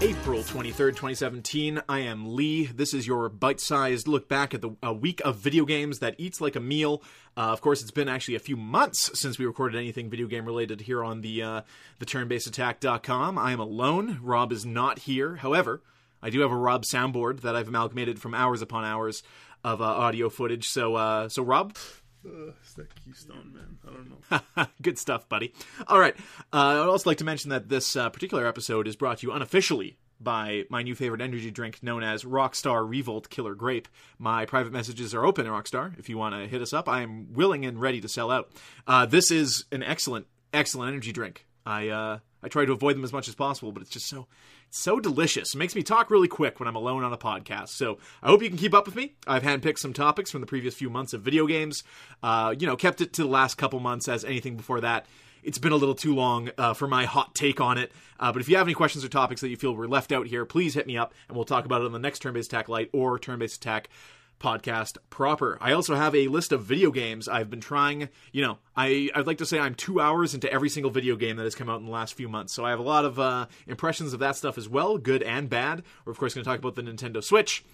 April 23rd, 2017. I am Lee. This is your bite sized look back at the a week of video games that eats like a meal. Uh, of course, it's been actually a few months since we recorded anything video game related here on the, uh, the turnbasedattack.com. I am alone. Rob is not here. However, I do have a Rob soundboard that I've amalgamated from hours upon hours of uh, audio footage. So, uh, so Rob, It's that Keystone, man. I don't know. Good stuff, buddy. All right. Uh, I'd also like to mention that this uh, particular episode is brought to you unofficially by my new favorite energy drink known as Rockstar Revolt Killer Grape. My private messages are open, Rockstar. If you want to hit us up, I am willing and ready to sell out. Uh, this is an excellent, excellent energy drink. I uh, I try to avoid them as much as possible, but it's just so so delicious. It makes me talk really quick when I'm alone on a podcast. So I hope you can keep up with me. I've handpicked some topics from the previous few months of video games. Uh, you know, kept it to the last couple months as anything before that. It's been a little too long uh, for my hot take on it. Uh, but if you have any questions or topics that you feel were left out here, please hit me up and we'll talk about it on the next Turn Based Attack Light or Turn Based Attack podcast proper. I also have a list of video games I've been trying. You know, I I'd like to say I'm two hours into every single video game that has come out in the last few months. So I have a lot of uh, impressions of that stuff as well, good and bad. We're of course going to talk about the Nintendo Switch.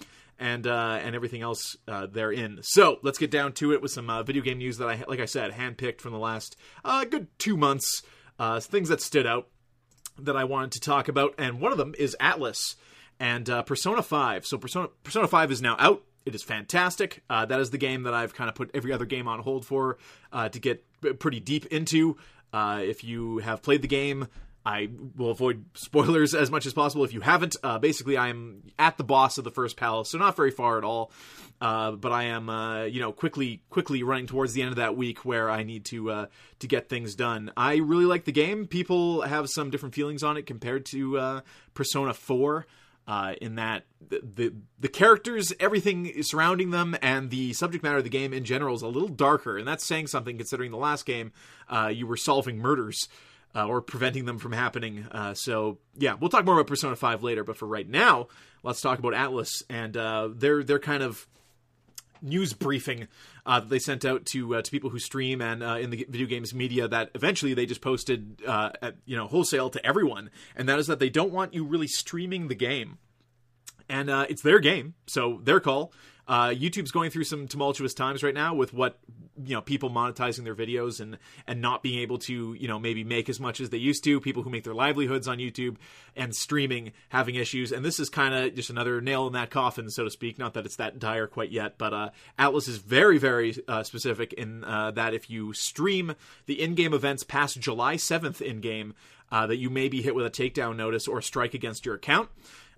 And uh, and everything else uh, therein. So let's get down to it with some uh, video game news that I, like I said, handpicked from the last uh, good two months. Uh, things that stood out that I wanted to talk about, and one of them is Atlus and uh, Persona 5. So Persona Persona 5 is now out. It is fantastic. Uh, that is the game that I've kind of put every other game on hold for uh, to get pretty deep into. Uh, if you have played the game, I will avoid spoilers as much as possible. If you haven't, uh, basically, I am at the boss of the first palace, so not very far at all. Uh, but I am, uh, you know, quickly, quickly running towards the end of that week where I need to to get things done. I really like the game. People have some different feelings on it compared to Persona Four. Uh, in that the, the the characters, everything surrounding them, and the subject matter of the game in general is a little darker, and that's saying something considering the last game uh, you were solving murders uh, or preventing them from happening. Uh, so yeah, we'll talk more about Persona Five later, but for right now, let's talk about Atlus and uh, their their kind of news briefing uh, that they sent out to uh, to people who stream and uh, in the video games media that eventually they just posted uh, at you know wholesale to everyone, and that is that they don't want you really streaming the game, and uh, it's their game, so their call. Uh, YouTube's going through some tumultuous times right now with what you know people monetizing their videos and and not being able to you know maybe make as much as they used to. People who make their livelihoods on YouTube and streaming having issues, and this is kind of just another nail in that coffin, so to speak. Not that it's that dire quite yet, but uh, Atlus is very very uh, specific in uh, that if you stream the in-game events past July seventh in game, uh, that you may be hit with a takedown notice or strike against your account.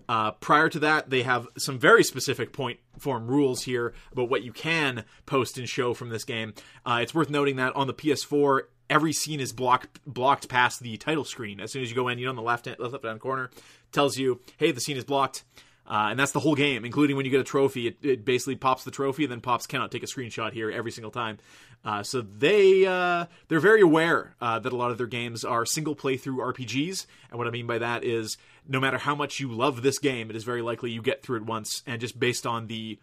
Uh, prior to that, they have some very specific point form rules here about what you can post and show from this game. Uh, it's worth noting that on the PS4, every scene is blocked blocked past the title screen. As soon as you go in, you know, in the left left hand corner tells you, "Hey, the scene is blocked." Uh, and that's the whole game, including when you get a trophy. It, it basically pops the trophy, and then pops cannot take a screenshot here every single time. Uh, so they uh, they're very aware uh, that a lot of their games are single playthrough RPGs, and what I mean by that is no matter how much you love this game, it is very likely you get through it once, and just based on the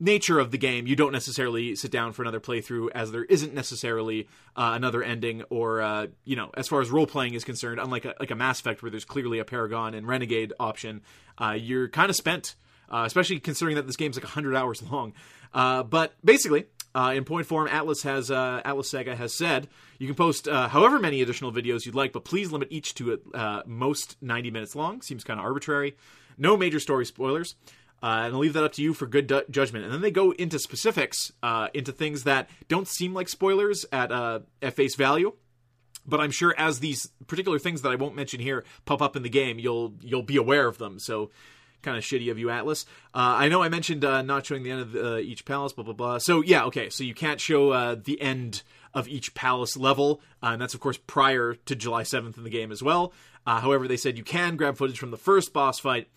nature of the game, you don't necessarily sit down for another playthrough, as there isn't necessarily uh, another ending, or uh, you know, as far as role playing is concerned, unlike a, like a Mass Effect where there's clearly a Paragon and Renegade option, uh, you're kind of spent, uh, especially considering that this game's like 100 hours long. Uh, but basically, uh, in point form, Atlus has Atlus Sega has said you can post however many additional videos you'd like, but please limit each to at most 90 minutes long. Seems kind of arbitrary. No major story spoilers. Uh, and I'll leave that up to you for good du- judgment. And then they go into specifics, uh, into things that don't seem like spoilers at uh, at face value. But I'm sure as these particular things that I won't mention here pop up in the game, you'll you'll be aware of them. So kind of shitty of you, Atlus. Uh, I know I mentioned uh, not showing the end of the, uh, each palace, blah blah blah. So yeah, okay. So you can't show uh, the end of each palace level, uh, and that's of course prior to July 7th in the game as well. Uh, however, they said you can grab footage from the first boss fight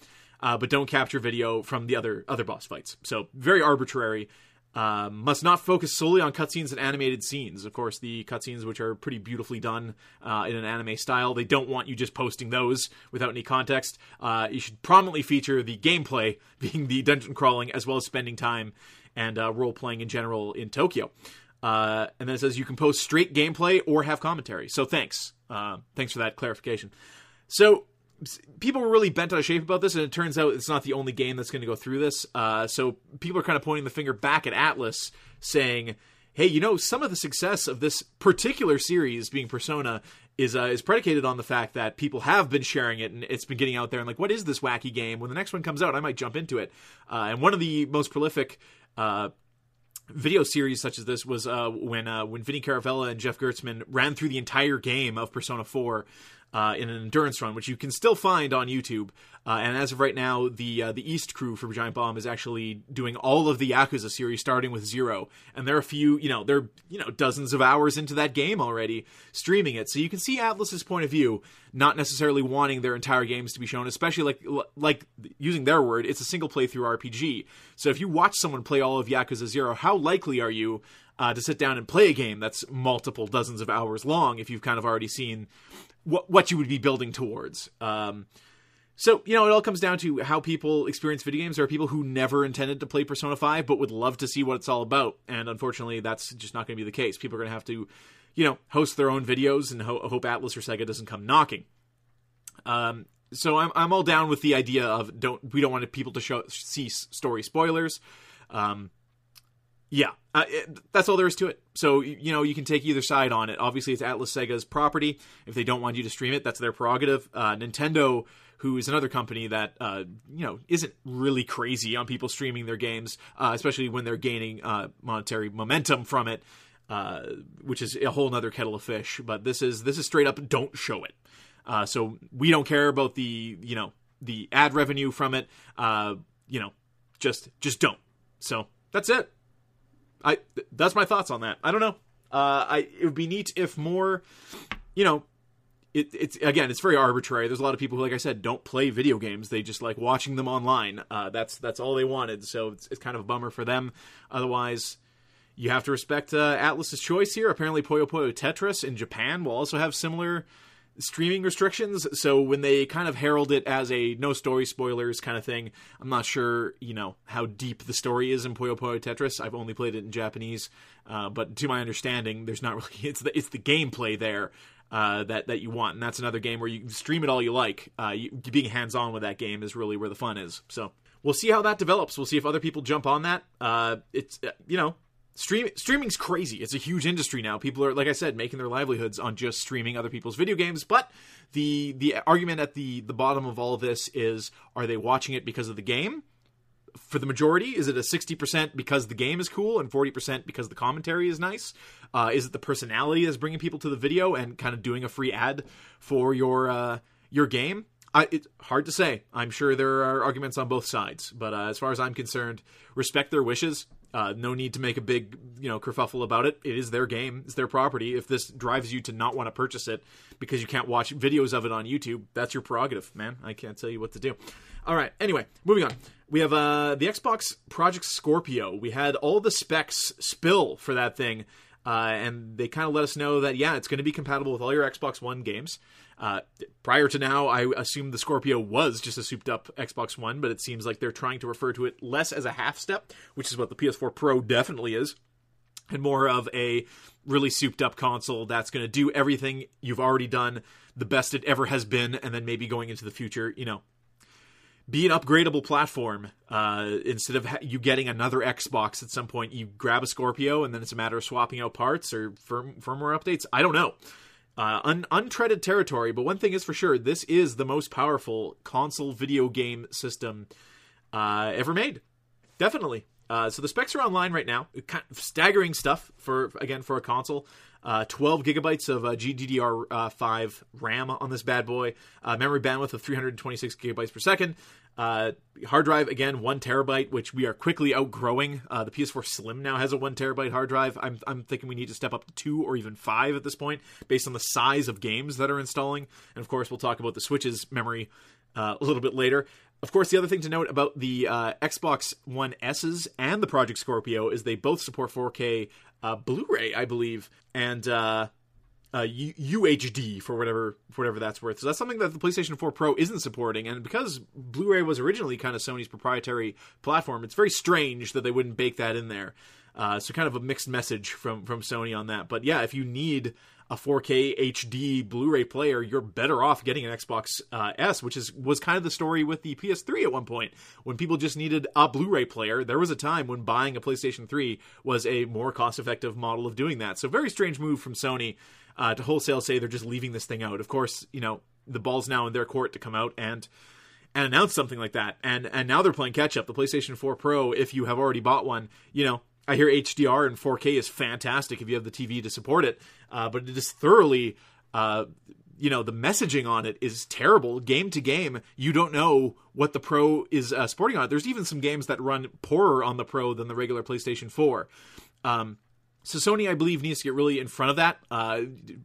uh, but don't capture video from the other other boss fights. So very arbitrary. Uh, must not focus solely on cutscenes and animated scenes. Of course, the cutscenes, which are pretty beautifully done uh, in an anime style, they don't want you just posting those without any context. Uh, you should prominently feature the gameplay, being the dungeon crawling, as well as spending time and uh, role playing in general in Tokyo. Uh, and then it says you can post straight gameplay or have commentary. So thanks, uh, thanks for that clarification. So people were really bent out of shape about this, and it turns out it's not the only game that's going to go through this. Uh, so people are kind of pointing the finger back at Atlus, saying, "Hey, you know, some of the success of this particular series, being Persona, is uh, is predicated on the fact that people have been sharing it and it's been getting out there. And like, what is this wacky game? When the next one comes out, I might jump into it. Uh, and one of the most prolific." Uh, video series such as this was uh, when uh, when Vinny Caravella and Jeff Gerstmann ran through the entire game of Persona 4 uh, in an endurance run, which you can still find on YouTube. Uh, and as of right now, the uh, the East crew for Giant Bomb is actually doing all of the Yakuza series, starting with Zero. And they're a few, you know, they're you know dozens of hours into that game already, streaming it. So you can see Atlus's point of view, not necessarily wanting their entire games to be shown, especially like like using their word, it's a single playthrough RPG. So if you watch someone play all of Yakuza Zero, how likely are you uh, to sit down and play a game that's multiple dozens of hours long if you've kind of already seen what what you would be building towards. Um, so you know, it all comes down to how people experience video games. There are people who never intended to play Persona Five, but would love to see what it's all about, and unfortunately, that's just not going to be the case. People are going to have to, you know, host their own videos and ho- hope Atlus or Sega doesn't come knocking. Um, so I'm I'm all down with the idea of don't we don't want people to show see story spoilers. Um, yeah, uh, it, that's all there is to it. So you know you can take either side on it. Obviously, it's Atlus Sega's property. If they don't want you to stream it, that's their prerogative. Uh, Nintendo, who is another company that uh, you know isn't really crazy on people streaming their games, uh, especially when they're gaining uh, monetary momentum from it, uh, which is a whole other kettle of fish. But this is this is straight up don't show it. so we don't care about the you know the ad revenue from it. you know, just just don't. So that's it. I that's my thoughts on that. I don't know. Uh, I it would be neat if more, you know, it, it's again it's very arbitrary. There's a lot of people who, like I said, don't play video games. They just like watching them online. Uh, that's that's all they wanted. So it's, it's kind of a bummer for them. Otherwise, you have to respect uh, Atlus's choice here. Apparently, Puyo Puyo Tetris in Japan will also have similar streaming restrictions. So when they kind of herald it as a no story spoilers kind of thing, I'm not sure, you know, how deep the story is in Puyo Puyo Tetris. I've only played it in Japanese, uh, but to my understanding, there's not really it's the it's the gameplay there. Uh, that that you want, and that's another game where you stream it all you like. Uh, you, being hands on with that game is really where the fun is. So we'll see how that develops. We'll see if other people jump on that. Uh, it's uh, you know Stream, streaming's crazy. It's a huge industry now. People are, like I said, making their livelihoods on just streaming other people's video games. But the the argument at the the bottom of all of this is: Are they watching it because of the game? For the majority, is it a sixty percent because the game is cool and forty percent because the commentary is nice? Uh, is it the personality that's bringing people to the video and kind of doing a free ad for your uh, your game? I, it's hard to say. I'm sure there are arguments on both sides, but uh, as far as I'm concerned, respect their wishes. Uh, no need to make a big, you know, kerfuffle about it. It is their game. It's their property. If this drives you to not want to purchase it because you can't watch videos of it on YouTube, that's your prerogative, man. I can't tell you what to do. All right. Anyway, moving on. We have uh, the Xbox Project Scorpio. We had all the specs spill for that thing, uh, and they kind of let us know that yeah, it's going to be compatible with all your Xbox One games. Uh, prior to now, I assumed the Scorpio was just a souped up Xbox One, but it seems like they're trying to refer to it less as a half step, which is what the PS4 Pro definitely is, and more of a really souped up console that's going to do everything you've already done, the best it ever has been, and then maybe going into the future, you know, be an upgradable platform uh, instead of you getting another Xbox at some point. You grab a Scorpio and then it's a matter of swapping out parts or firm- firmware updates. I don't know uh, un- untreaded territory. But one thing is for sure: this is the most powerful console video game system uh, ever made. Definitely. Uh, so the specs are online right now. Kind of staggering stuff for again for a console. Uh, 12 gigabytes of uh, GDDR5 RAM on this bad boy. Uh, memory bandwidth of 326 gigabytes per second. Uh, hard drive again, one terabyte, which we are quickly outgrowing. Uh, the PS4 Slim now has a one terabyte hard drive. I'm I'm thinking we need to step up to two or even five at this point, based on the size of games that are installing. And of course, we'll talk about the Switch's memory uh, a little bit later. Of course, the other thing to note about the uh, Xbox One S's and the Project Scorpio is they both support 4K uh, Blu-ray, I believe, and uh, uh, UHD for whatever for whatever that's worth. So that's something that the PlayStation 4 Pro isn't supporting, and because Blu-ray was originally kind of Sony's proprietary platform, it's very strange that they wouldn't bake that in there. Uh, so kind of a mixed message from from Sony on that. But yeah, if you need a 4K HD Blu-ray player, you're better off getting an Xbox uh, S, which is was kind of the story with the PS3 at one point. When people just needed a Blu-ray player, there was a time when buying a PlayStation 3 was a more cost-effective model of doing that. So very strange move from Sony uh, to wholesale say they're just leaving this thing out. Of course, you know the ball's now in their court to come out and and announce something like that. And and now they're playing catch up. The PlayStation 4 Pro, if you have already bought one, you know I hear HDR and 4K is fantastic if you have the TV to support it, uh, but it is thoroughly, uh, you know, the messaging on it is terrible. Game to game, you don't know what the Pro is uh, sporting on it. There's even some games that run poorer on the Pro than the regular PlayStation 4. Um, so Sony, I believe, needs to get really in front of that. Uh,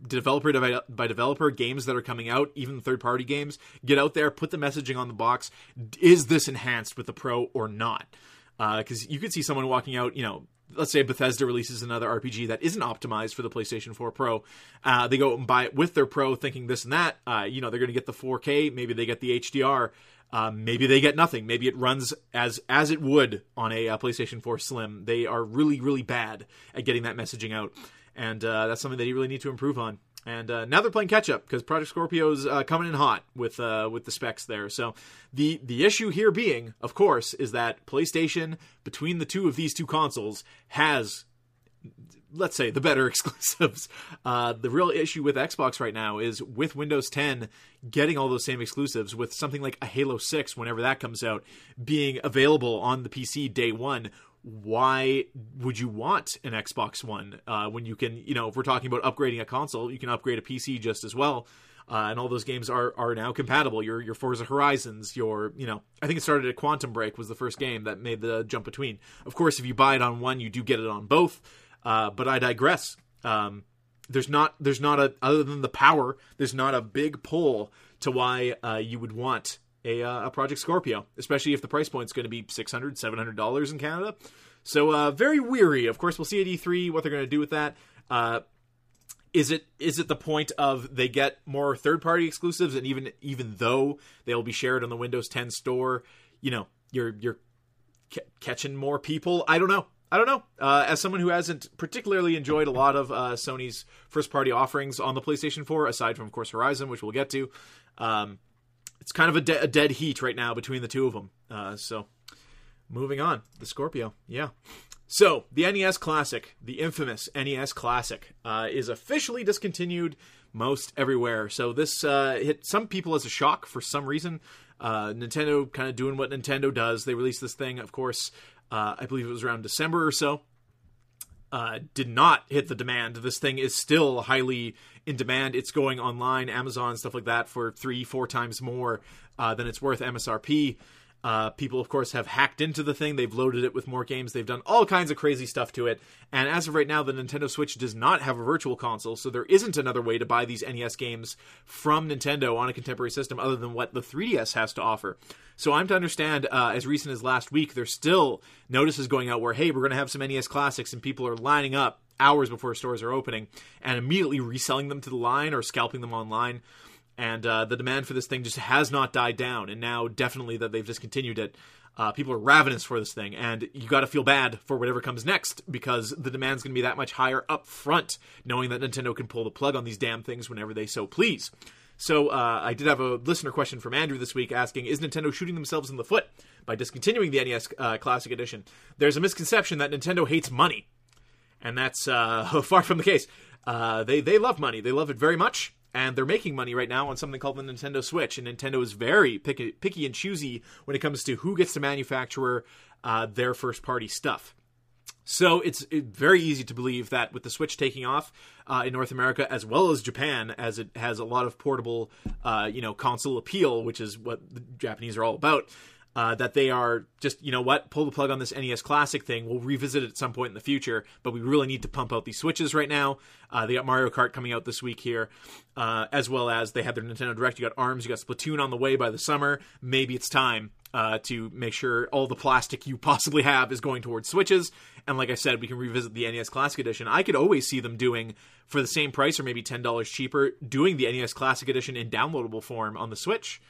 developer by developer, games that are coming out, even third-party games, get out there, put the messaging on the box. Is this enhanced with the Pro or not? Because uh, you could see someone walking out, you know, let's say Bethesda releases another RPG that isn't optimized for the PlayStation 4 Pro. Uh, they go and buy it with their Pro, thinking this and that. Uh, you know, they're going to get the 4K. Maybe they get the HDR. Um, maybe they get nothing. Maybe it runs as as it would on a uh, PlayStation 4 Slim. They are really really bad at getting that messaging out, and uh, that's something that you really need to improve on. And uh, now they're playing catch up because Project Scorpio's uh, coming in hot with uh, with the specs there. So the the issue here being, of course, is that PlayStation between the two of these two consoles has let's say the better exclusives. Uh, the real issue with Xbox right now is with Windows 10 getting all those same exclusives, with something like a Halo 6, whenever that comes out, being available on the PC day one why would you want an Xbox One uh, when you can, you know, if we're talking about upgrading a console, you can upgrade a PC just as well. Uh, and all those games are are now compatible. Your your Forza Horizons, your you know, I think it started at Quantum Break was the first game that made the jump between. Of course, if you buy it on one, you do get it on both. Uh, but I digress. Um, there's not there's not a other than the power. There's not a big pull to why uh, you would want a, uh, a Project Scorpio, especially if the price point is going to be $600, $700 in Canada. So uh, very weary. Of course, we'll see at E3 what they're going to do with that. Uh, is it is it the point of they get more third party exclusives, and even even though they'll be shared on the Windows 10 store, you know you're you're c- catching more people? I don't know. I don't know. Uh, as someone who hasn't particularly enjoyed a lot of uh, Sony's first party offerings on the PlayStation 4, aside from of course Horizon, which we'll get to, um, it's kind of a, de- a, dead heat right now between the two of them. Uh, so, moving on, the Scorpio, yeah. So, the NES Classic, the infamous NES Classic, uh, is officially discontinued most everywhere. So, this uh, hit some people as a shock for some reason. Uh, Nintendo kind of doing what Nintendo does. They released this thing, of course, uh, I believe it was around December or so. Uh, did not hit the demand. This thing is still highly in demand. It's going online, Amazon, stuff like that, for three, four times more uh, than it's worth MSRP. Uh, people, of course, have hacked into the thing. They've loaded it with more games. They've done all kinds of crazy stuff to it. And as of right now, the Nintendo Switch does not have a virtual console, so there isn't another way to buy these NES games from Nintendo on a contemporary system other than what the 3DS has to offer. So I'm to understand, uh, as recent as last week, there's still notices going out where, hey, we're going to have some NES classics, and people are lining up hours before stores are opening and immediately reselling them to the line or scalping them online and uh, the demand for this thing just has not died down. And now, definitely, that they've discontinued it, uh, people are ravenous for this thing, and you got to feel bad for whatever comes next because the demand's going to be that much higher up front, knowing that Nintendo can pull the plug on these damn things whenever they so please. So uh, I did have a listener question from Andrew this week asking, "Is Nintendo shooting themselves in the foot by discontinuing the NES uh, Classic Edition?" There's a misconception that Nintendo hates money, and that's uh, far from the case. Uh, they they love money. They love it very much and they're making money right now on something called the Nintendo Switch. And Nintendo is very picky, picky and choosy when it comes to who gets to manufacture uh, their first party stuff. So it's very easy to believe that with the Switch taking off uh, in North America as well as Japan, as it has a lot of portable, uh, you know, console appeal, which is what the Japanese are all about, uh, that they are just, you know what, pull the plug on this NES Classic thing. We'll revisit it at some point in the future, but we really need to pump out these Switches right now. Uh, they got Mario Kart coming out this week here, uh, as well as they had their Nintendo Direct. You got ARMS, you got Splatoon on the way by the summer. Maybe it's time uh, to make sure all the plastic you possibly have is going towards Switches. And like I said, we can revisit the NES Classic Edition. I could always see them doing, for the same price or maybe $10 cheaper, doing the NES Classic Edition in downloadable form on the Switch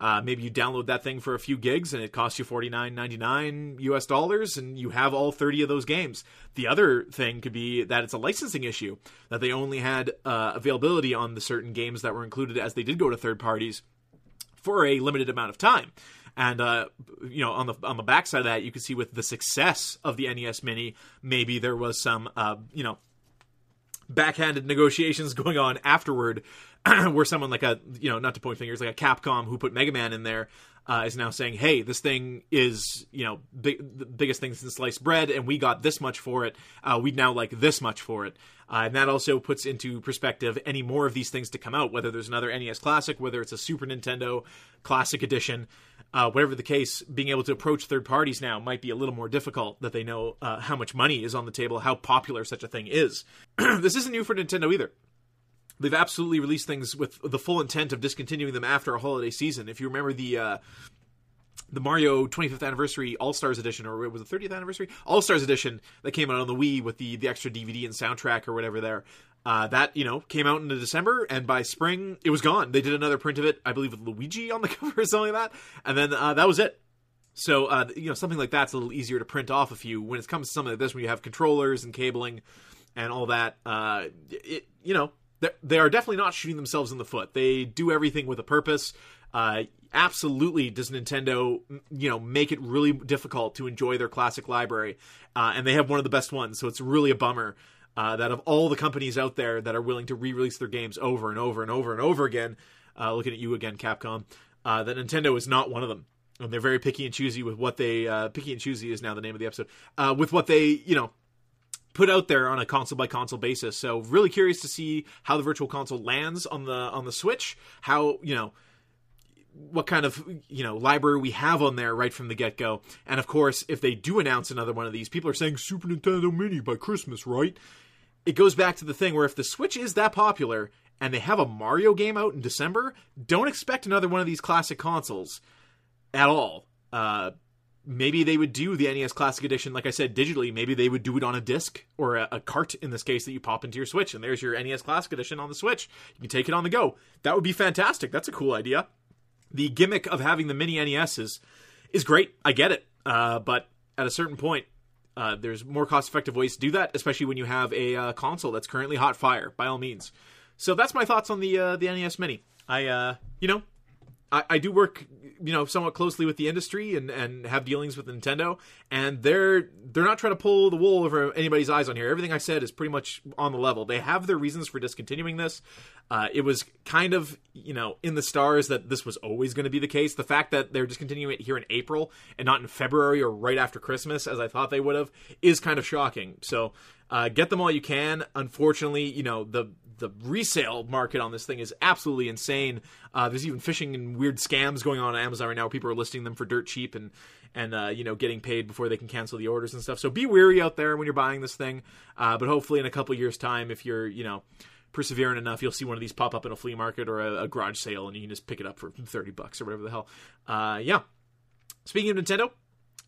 Uh, maybe you download that thing for a few gigs and it costs you forty nine ninety nine US dollars, and you have all thirty of those games. The other thing could be that it's a licensing issue that they only had uh, availability on the certain games that were included as they did go to third parties for a limited amount of time. And uh, you know, on the on the backside of that, you can see with the success of the NES Mini, maybe there was some uh, you know backhanded negotiations going on afterward where someone like a you know not to point fingers like a capcom who put mega man in there uh, is now saying hey this thing is you know big, the biggest thing since sliced bread and we got this much for it. Uh, we'd now like this much for it. Uh, and that also puts into perspective any more of these things to come out whether there's another nes classic whether it's a super nintendo classic edition uh, whatever the case, being able to approach third parties now might be a little more difficult that they know uh, how much money is on the table, how popular such a thing is. this isn't new for Nintendo either. They've absolutely released things with the full intent of discontinuing them after a holiday season. If you remember the uh, the Mario 25th anniversary All Stars edition, or it was it 30th anniversary All Stars edition that came out on the Wii with the the extra DVD and soundtrack or whatever there. Uh, that you know came out in December, and by spring it was gone. They did another print of it, I believe, with Luigi on the cover or something like that, and then uh, that was it. So uh, you know something like that's a little easier to print off a few. When it comes to something like this, when you have controllers and cabling and all that, uh, it, you know they are definitely not shooting themselves in the foot. They do everything with a purpose. Uh, absolutely, does Nintendo you know make it really difficult to enjoy their classic library, uh, and they have one of the best ones. So it's really a bummer uh, that of all the companies out there that are willing to re-release their games over and over and over and over again, uh, looking at you again, Capcom, uh, that Nintendo is not one of them. And they're very picky and choosy with what they uh, picky and choosy is now the name of the episode uh, with what they you know put out there on a console by console basis. So really curious to see how the virtual console lands on the on the Switch. How you know what kind of you know library we have on there right from the get go. And of course, if they do announce another one of these, people are saying Super Nintendo Mini by Christmas, right? It goes back to the thing where if the Switch is that popular and they have a Mario game out in December, don't expect another one of these classic consoles at all. Uh, maybe they would do the NES Classic Edition, like I said, digitally. Maybe they would do it on a disc or a, a, cart in this case that you pop into your Switch, and there's your NES Classic Edition on the Switch. You can take it on the go. That would be fantastic. That's a cool idea. The gimmick of having the mini NES is is great. I get it, uh, but at a certain point, uh, there's more cost effective ways to do that, especially when you have a uh, console that's currently hot fire. By all means. So that's my thoughts on the uh, the NES Mini. I uh, you know I, I, do work, you know, somewhat closely with the industry and, and have dealings with Nintendo, and they're they're not trying to pull the wool over anybody's eyes on here. Everything I said is pretty much on the level. They have their reasons for discontinuing this. Uh, it was kind of, you know, in the stars that this was always going to be the case. The fact that they're discontinuing it here in April and not in February or right after Christmas, as I thought they would have, is kind of shocking. So uh, get them all you can. Unfortunately, you know the the resale market on this thing is absolutely insane. Uh, there's even phishing and weird scams going on on Amazon right now. People are listing them for dirt cheap and and uh, you know getting paid before they can cancel the orders and stuff. So be wary out there when you're buying this thing. Uh, but hopefully, in a couple years' time, if you're you know persevering enough, you'll see one of these pop up in a flea market or a, a garage sale, and you can just pick it up for thirty bucks or whatever the hell. Uh, yeah. Speaking of Nintendo,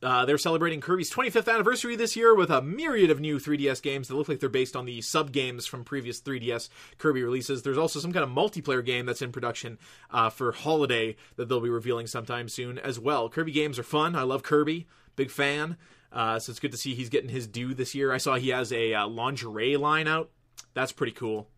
uh, they're celebrating Kirby's 25th anniversary this year with a myriad of new 3DS games that look like they're based on the sub games from previous 3DS Kirby releases. There's also some kind of multiplayer game that's in production uh, for Holiday that they'll be revealing sometime soon as well. Kirby games are fun. I love Kirby. Big fan. Uh, so it's good to see he's getting his due this year. I saw he has a uh, lingerie line out. That's pretty cool.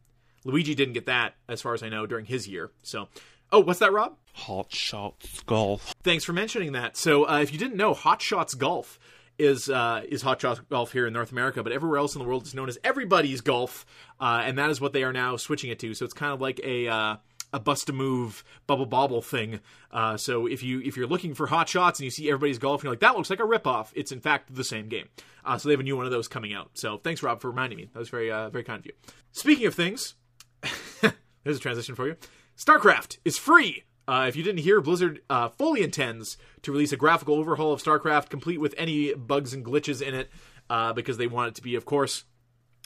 Luigi didn't get that, as far as I know, during his year. So Oh, what's that, Rob? Hot Shots Golf. Thanks for mentioning that. So, uh, if you didn't know, Hot Shots Golf is uh, is Hot Shots Golf here in North America, but everywhere else in the world it's known as Everybody's Golf, uh, and that is what they are now switching it to. So it's kind of like a uh, a bust a move bubble bobble thing. Uh, so if you if you're looking for hot shots and you see everybody's golf and you're like that looks like a ripoff, it's in fact the same game. Uh, so they have a new one of those coming out. So thanks Rob for reminding me. That was very uh, very kind of you. Speaking of things, there's a transition for you. StarCraft is free. Uh, if you didn't hear, Blizzard uh, fully intends to release a graphical overhaul of StarCraft, complete with any bugs and glitches in it, uh, because they want it to be, of course,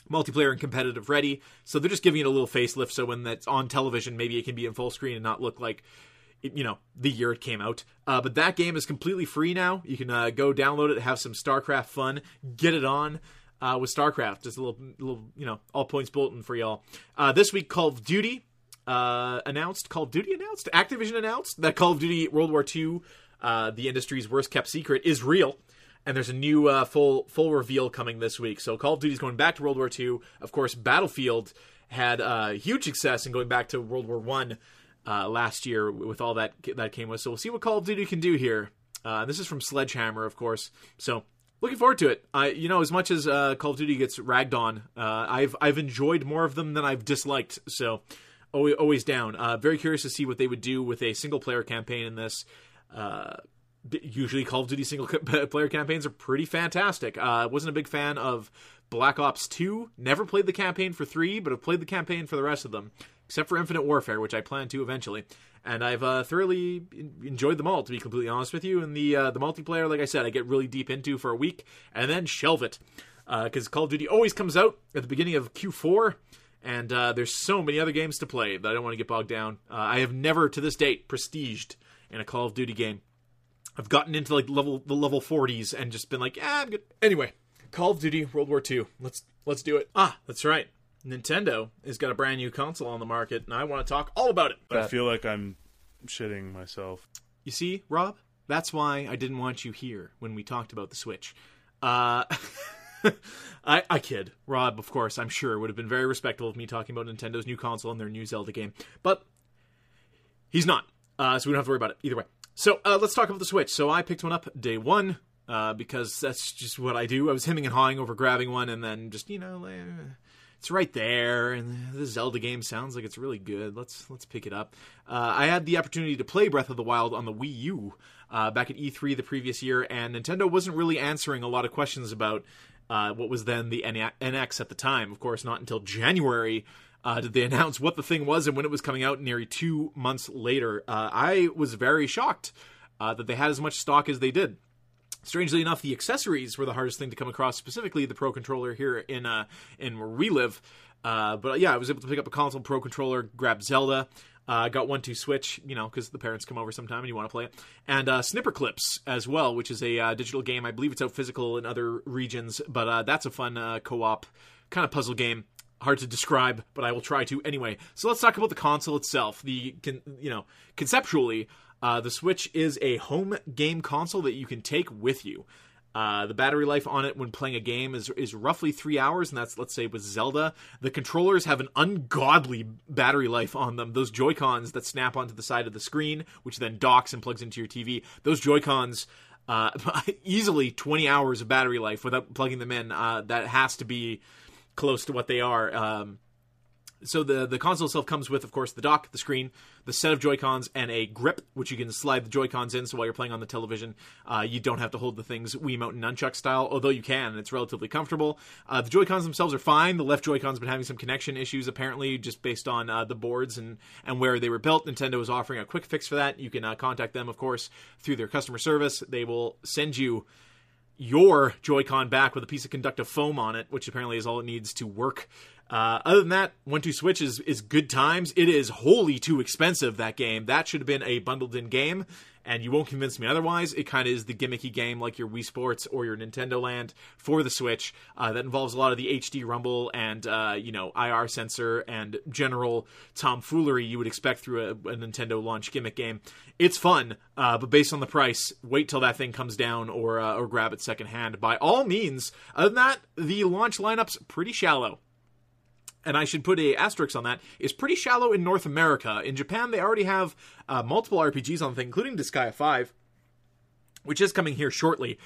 multiplayer and competitive ready. So they're just giving it a little facelift, so when that's on television, maybe it can be in full screen and not look like, you know, the year it came out. Uh, but that game is completely free now. You can uh, go download it, have some StarCraft fun, get it on. Uh, with StarCraft, just a little, little, you know, all points bulletin for y'all. this week, Call of Duty uh, announced, Call of Duty announced, Activision announced that Call of Duty World War II, uh, the industry's worst kept secret, is real. And there's a new uh, full full reveal coming this week. So Call of Duty is going back to World War II. Of course, Battlefield had huge success in going back to World War One uh, last year with all that that came with. So we'll see what Call of Duty can do here. Uh, this is from Sledgehammer, of course. So looking forward to it. I, you know, as much as uh, Call of Duty gets ragged on, uh, I've I've enjoyed more of them than I've disliked. So always, always down. Uh, very curious to see what they would do with a single player campaign in this. Uh, usually, Call of Duty single player campaigns are pretty fantastic. Uh, wasn't a big fan of Black Ops Two. Never played the campaign for three, but have played the campaign for the rest of them, except for Infinite Warfare, which I plan to eventually and I've uh, thoroughly enjoyed them all. To be completely honest with you, and the uh, the multiplayer, like I said, I get really deep into for a week and then shelve it because uh, Call of Duty always comes out at the beginning of Q4, and uh, there's so many other games to play that I don't want to get bogged down. Uh, I have never, to this date, prestiged in a Call of Duty game. I've gotten into like level the level 40s and just been like, ah, I'm good. Anyway, Call of Duty World War II. Let's let's do it. Ah, that's right. Nintendo has got a brand new console on the market, and I want to talk all about it. I feel like I'm shitting myself. You see, Rob, that's why I didn't want you here when we talked about the Switch. Uh, I, I kid. Rob, of course, I'm sure would have been very respectful of me talking about Nintendo's new console and their new Zelda game, but he's not. Uh, so we don't have to worry about it either way. So uh, let's talk about the Switch. So I picked one up day one uh, because that's just what I do. I was hemming and hawing over grabbing one, and then just you know, it's right there, and the Zelda game sounds like it's really good. Let's let's pick it up. Uh, I had the opportunity to play Breath of the Wild on the Wii U uh, back at E3 the previous year, and Nintendo wasn't really answering a lot of questions about uh, what was then the NX at the time. Of course, not until January. Uh, did they announce what the thing was and when it was coming out nearly two months later? Uh, I was very shocked uh, that they had as much stock as they did. Strangely enough, the accessories were the hardest thing to come across, specifically the Pro controller here in uh, in where we live. Uh, but yeah, I was able to pick up a console Pro controller, grab Zelda. Uh, got One Two Switch, you know, because the parents come over sometime and you want to play it, and uh, Snipperclips as well, which is a uh, digital game. I believe it's out physical in other regions, but uh, that's a fun uh, co-op kind of puzzle game. Hard to describe, but I will try to anyway. So let's talk about the console itself. The you know conceptually, uh, the Switch is a home game console that you can take with you. Uh, the battery life on it when playing a game is is roughly three hours, and that's let's say with Zelda. The controllers have an ungodly battery life on them. Those Joy Cons that snap onto the side of the screen, which then docks and plugs into your TV. Those Joy Cons. Uh, easily 20 hours of battery life without plugging them in. Uh, that has to be close to what they are. Um, so the the console itself comes with, of course, the dock, the screen, the set of Joy Cons, and a grip, which you can slide the Joy Cons in. So while you're playing on the television, uh, you don't have to hold the things Wiimote and nunchuck style, although you can, and it's relatively comfortable. Uh, the Joy Cons themselves are fine. The left Joy Con's been having some connection issues, apparently, just based on uh, the boards and and where they were built. Nintendo is offering a quick fix for that. You can uh, contact them, of course, through their customer service. They will send you your Joy-Con back with a piece of conductive foam on it, which apparently is all it needs to work uh, other than that, One Two Switch is is good times. It is wholly too expensive. That game that should have been a bundled in game, and you won't convince me otherwise. It kind of is the gimmicky game like your Wii Sports or your Nintendo Land for the Switch uh, that involves a lot of the HD rumble and uh, you know IR sensor and general tomfoolery you would expect through a, a Nintendo launch gimmick game. It's fun, uh, but based on the price, wait till that thing comes down or uh, or grab it secondhand. By all means, other than that, the launch lineup's pretty shallow and I should put a asterisk on that, is pretty shallow in North America. In Japan, they already have uh, multiple RPGs on the thing, including Disgaea 5, which is coming here shortly.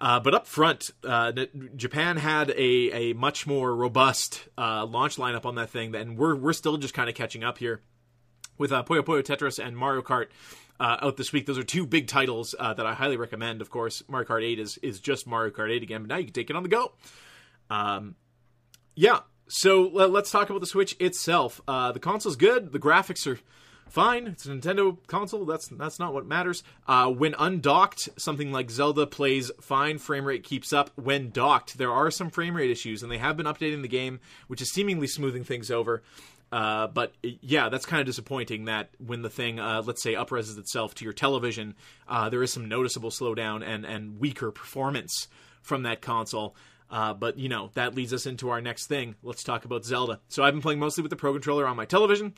Uh, but up front, uh, Japan had a, a much more robust uh, launch lineup on that thing, and we're we're still just kind of catching up here with uh, Puyo Puyo Tetris and Mario Kart. Uh, out this week. Those are two big titles uh, that I highly recommend. Of course, Mario Kart 8 is is just Mario Kart 8 again, but now you can take it on the go. Um, yeah, so let's talk about the Switch itself. Uh, the console's good. The graphics are fine. It's a Nintendo console. That's that's not what matters. Uh, when undocked, something like Zelda plays fine. Frame rate keeps up. When docked, there are some frame rate issues, and they have been updating the game, which is seemingly smoothing things over. Uh, but yeah, that's kind of disappointing that when the thing, uh, let's say, upreses itself to your television, uh, there is some noticeable slowdown and and weaker performance from that console. Uh, but you know that leads us into our next thing. Let's talk about Zelda. So I've been playing mostly with the Pro controller on my television.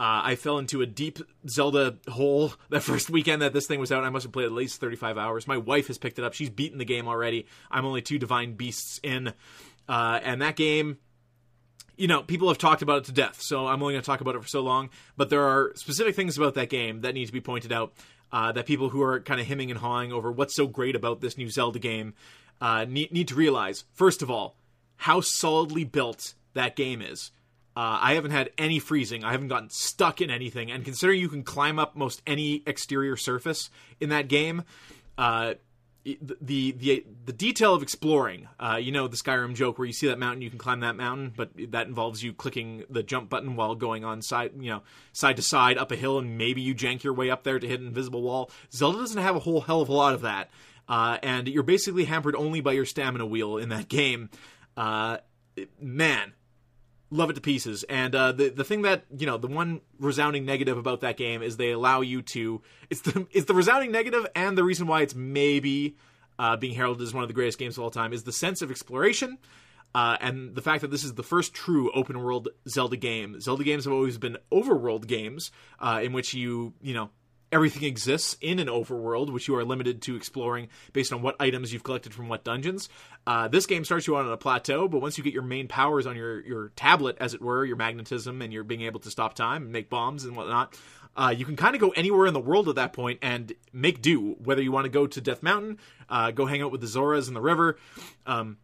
Uh, I fell into a deep Zelda hole that first weekend that this thing was out. I must have played at least 35 hours. My wife has picked it up. She's beaten the game already. I'm only two Divine Beasts in. Uh, and that game, you know, people have talked about it to death, so I'm only going to talk about it for so long. But there are specific things about that game that need to be pointed out uh, that people who are kind of hemming and hawing over what's so great about this new Zelda game uh, need, need to realize. First of all, how solidly built that game is. Uh, I haven't had any freezing. I haven't gotten stuck in anything. And considering you can climb up most any exterior surface in that game, uh, the the the detail of exploring, uh, you know, the Skyrim joke where you see that mountain, you can climb that mountain, but that involves you clicking the jump button while going on side, you know, side to side up a hill, and maybe you jank your way up there to hit an invisible wall. Zelda doesn't have a whole hell of a lot of that, uh, and you're basically hampered only by your stamina wheel in that game. Uh, man, love it to pieces. And uh, the the thing that you know, the one resounding negative about that game is they allow you to. It's the it's the resounding negative, and the reason why it's maybe uh, being heralded as one of the greatest games of all time is the sense of exploration. Uh, and the fact that this is the first true open world Zelda game. Zelda games have always been overworld games uh, in which you, you know, everything exists in an overworld, which you are limited to exploring based on what items you've collected from what dungeons. Uh, this game starts you out on a plateau, but once you get your main powers on your, your tablet, as it were, your magnetism and your being able to stop time and make bombs and whatnot, uh, you can kind of go anywhere in the world at that point and make do. Whether you want to go to Death Mountain, uh, go hang out with the Zoras in the river, um,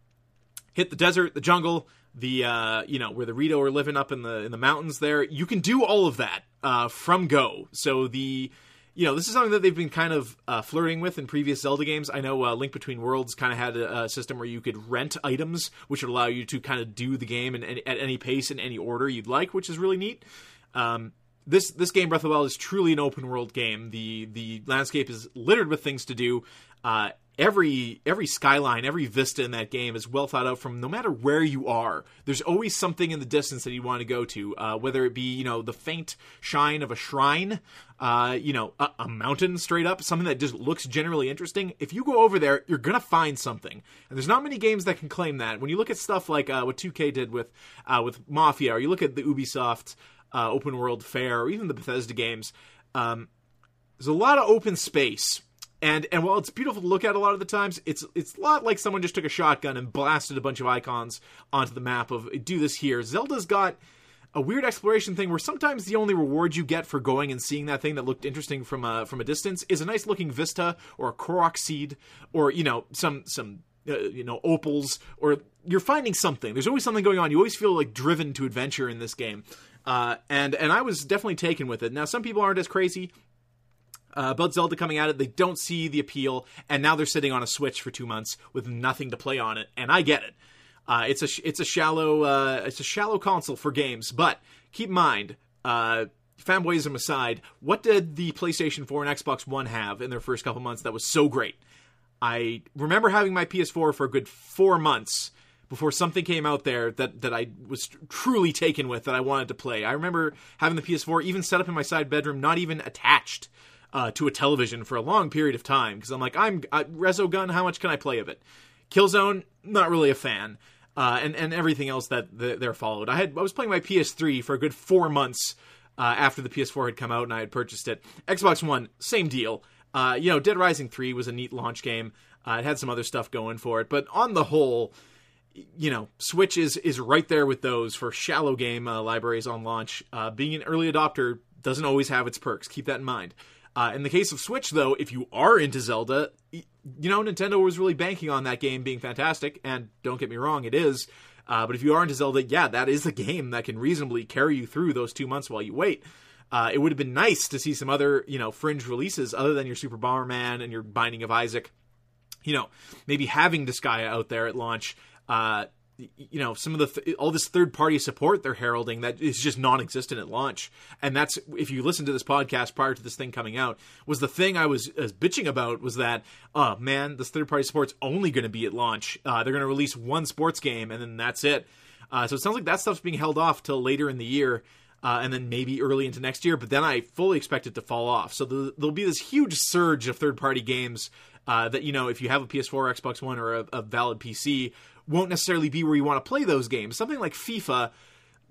hit the desert, the jungle, the uh, you know where the Rito are living up in the in the mountains. There, you can do all of that uh, from Go. So the you know, this is something that they've been kind of uh, flirting with in previous Zelda games. I know uh, Link Between Worlds kind of had a, a, system where you could rent items, which would allow you to kind of do the game in, in, at any pace in any order you'd like, which is really neat. Um, this this game, Breath of the Wild, is truly an open world game. The the landscape is littered with things to do. Uh, every every skyline, every vista in that game is well thought out from no matter where you are. There's always something in the distance that you want to go to, uh, whether it be you know the faint shine of a shrine, uh, you know a, a, mountain straight up, something that just looks generally interesting. If you go over there, you're gonna find something, and there's not many games that can claim that. When you look at stuff like uh, what 2K did with uh, with Mafia, or you look at the Ubisoft uh, open world fair, or even the Bethesda games. Um, there's a lot of open space and and while it's beautiful to look at a lot of the times, it's it's a lot like someone just took a shotgun and blasted a bunch of icons onto the map of do this here. Zelda's got a weird exploration thing where sometimes the only reward you get for going and seeing that thing that looked interesting from a from a distance is a nice looking vista or a korok seed or you know some some uh, you know opals or you're finding something. There's always something going on. You always feel like driven to adventure in this game. Uh, and and I was definitely taken with it. Now some people aren't as crazy uh, about Zelda coming at it. They don't see the appeal, and now they're sitting on a Switch for two months with nothing to play on it. And I get it. Uh, it's a it's a shallow uh, it's a shallow console for games, but keep in mind, uh, fanboyism aside, what did the PlayStation 4 and Xbox One have in their first couple months that was so great? I remember having my PS4 for a good four months before something came out there that, that I was truly taken with that I wanted to play. I remember having the PS4 even set up in my side bedroom, not even attached uh, to a television for a long period of time because I'm like, I'm uh, Resogun. How much can I play of it? Killzone, not really a fan. Uh, and and everything else that the, there followed. I had I was playing my PS3 for a good four months uh, after the PS4 had come out and I had purchased it. Xbox One, same deal. Uh, you know, Dead Rising 3 was a neat launch game. Uh, it had some other stuff going for it, but on the whole, you know, Switch is is right there with those for shallow game libraries on launch. Uh, being an early adopter doesn't always have its perks. Keep that in mind. Uh, in the case of Switch, though, if you are into Zelda, you know, Nintendo was really banking on that game being fantastic, and don't get me wrong, it is. Uh, but if you are into Zelda, yeah, that is a game that can reasonably carry you through those two months while you wait. Uh, it would have been nice to see some other, you know, fringe releases other than your Super Bomberman and your Binding of Isaac. You know, maybe having Disgaea out there at launch uh, you know some of the th- all this third party support they're heralding that is just non-existent at launch. And that's if you listen to this podcast prior to this thing coming out was the thing i was, was bitching about was that oh man this third party support's only going to be at launch. Uh, they're going to release one sports game and then that's it. Uh, so it sounds like that stuff's being held off till later in the year uh, and then maybe early into next year but then i fully expect it to fall off. So the, there'll be this huge surge of third party games uh, that you know if you have a ps4 xbox one or a, a valid pc won't necessarily be where you want to play those games. Something like FIFA,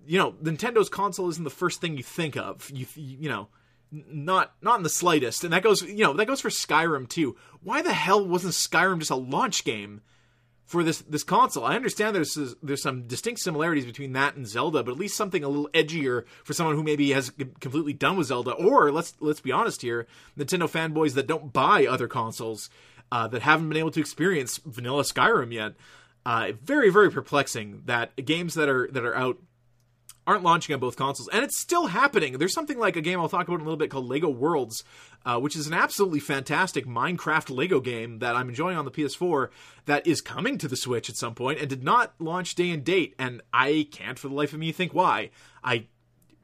you know, Nintendo's console isn't the first thing you think of. You you know, not not in the slightest. And that goes, you know, that goes for Skyrim too. Why the hell wasn't Skyrim just a launch game for this this console? I understand there's there's some distinct similarities between that and Zelda, but at least something a little edgier for someone who maybe has completely done with Zelda. Or let's let's be honest here, Nintendo fanboys that don't buy other consoles uh, that haven't been able to experience vanilla Skyrim yet. Uh, very very perplexing that games that are that are out aren't launching on both consoles, and it's still happening. There's something like a game I'll talk about in a little bit called Lego Worlds, uh, which is an absolutely fantastic Minecraft Lego game that I'm enjoying on the PS4 that is coming to the Switch at some point and did not launch day and date, and I can't for the life of me think why. I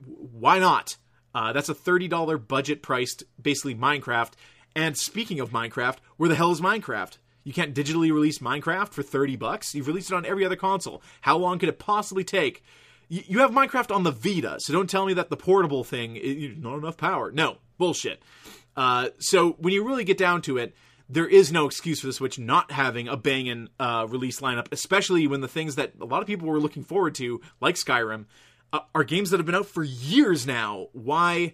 why not? Uh, that's a thirty dollar budget priced basically Minecraft. And speaking of Minecraft, where the hell is Minecraft? You can't digitally release Minecraft for 30 bucks. You've released it on every other console. How long could it possibly take you have Minecraft on the Vita, so don't tell me that the portable thing is not enough power. No, bullshit. Uh, so when you really get down to it, there is no excuse for the Switch not having a banging uh, release lineup, especially when the things that a lot of people were looking forward to, like Skyrim, uh, are games that have been out for years now. Why?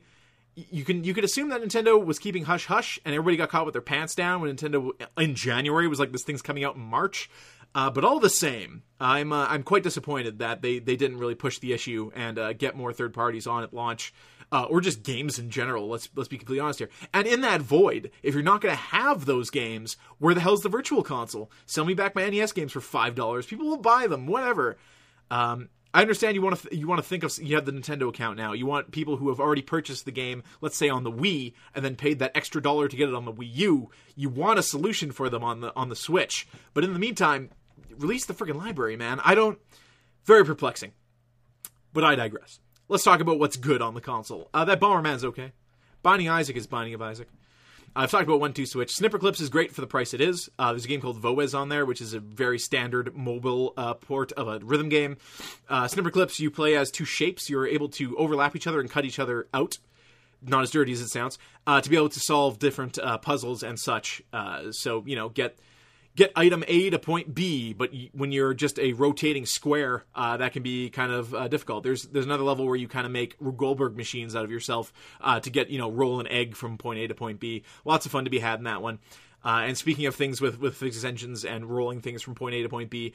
You can you could assume that Nintendo was keeping hush hush, and everybody got caught with their pants down when Nintendo in January was like this thing's coming out in March. Uh, but all the same, I'm uh, I'm quite disappointed that they, they didn't really push the issue and uh, get more third parties on at launch, uh, or just games in general. Let's let's be completely honest here. And in that void, if you're not going to have those games, where the hell's the virtual console? Sell me back my NES games for five dollars. People will buy them, whatever. Um, I understand you want to th- you want to think of you have the Nintendo account now. You want people who have already purchased the game, let's say on the Wii, and then paid that extra dollar to get it on the Wii U. You want a solution for them on the on the Switch. But in the meantime, release the freaking library, man. I don't. Very perplexing. But I digress. Let's talk about what's good on the console. Uh, that Bomberman's okay. Binding Isaac is Binding of Isaac. I've talked about one two switch. Snipperclips is great for the price it is. Uh, there's a game called Voez on there, which is a very standard mobile uh, port of a rhythm game. Uh, Snipperclips, you play as two shapes. You're able to overlap each other and cut each other out. Not as dirty as it sounds. Uh, to be able to solve different uh, puzzles and such. Uh, so you know, get get item A to point B, but when you're just a rotating square, uh, that can be kind of uh, difficult. There's there's another level where you kind of make Goldberg machines out of yourself uh, to get you know roll an egg from point A to point B. Lots of fun to be had in that one. Uh, and speaking of things with with engines and rolling things from point A to point B,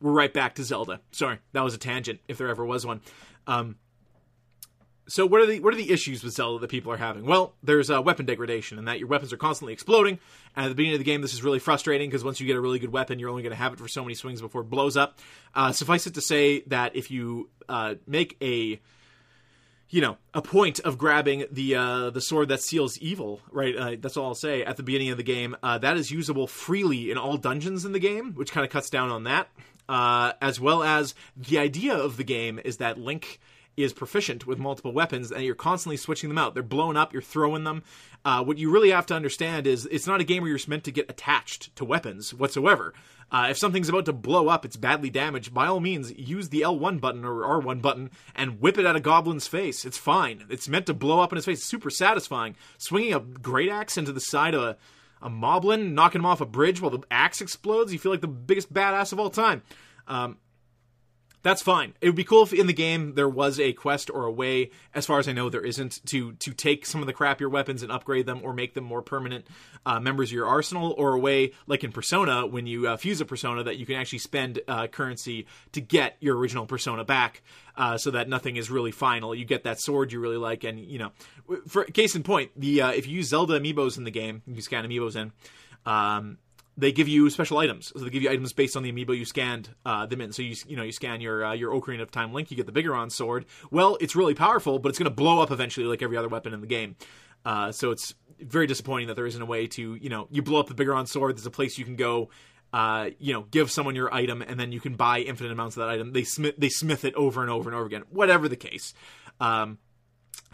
we're right back to Zelda. Sorry, that was a tangent if there ever was one. Um, so what are the what are the issues with Zelda that people are having? Well, there's uh, weapon degradation, and that your weapons are constantly exploding. And at the beginning of the game, this is really frustrating because once you get a really good weapon, you're only going to have it for so many swings before it blows up. Uh, suffice it to say that if you uh, make a you know a point of grabbing the uh, the sword that seals evil, right? Uh, that's all I'll say. At the beginning of the game, uh, that is usable freely in all dungeons in the game, which kind of cuts down on that. Uh, as well as the idea of the game is that Link is proficient with multiple weapons and you're constantly switching them out. They're blown up, you're throwing them. Uh, what you really have to understand is it's not a game where you're meant to get attached to weapons whatsoever. Uh, if something's about to blow up, it's badly damaged, by all means, use the L1 button or R1 button and whip it at a goblin's face. It's fine. It's meant to blow up in his face. It's super satisfying. Swinging a great axe into the side of a, a moblin, knocking him off a bridge while the axe explodes, you feel like the biggest badass of all time. Um, that's fine. It would be cool if in the game there was a quest or a way, as far as I know, there isn't to to take some of the crappier weapons and upgrade them or make them more permanent uh, members of your arsenal, or a way like in Persona when you uh, fuse a persona that you can actually spend uh, currency to get your original persona back, uh, so that nothing is really final. You get that sword you really like, and you know, for case in point, the uh, if you use Zelda amiibos in the game, you scan amiibos in. Um, they give you special items. So they give you items based on the amiibo you scanned uh, them in. So you you know you scan your uh, your Ocarina of Time Link, you get the Bigoron sword. Well, it's really powerful, but it's going to blow up eventually, like every other weapon in the game. Uh, so it's very disappointing that there isn't a way to you know you blow up the Bigoron sword. There's a place you can go. Uh, you know, give someone your item, and then you can buy infinite amounts of that item. They smith they smith it over and over and over again. Whatever the case. Um,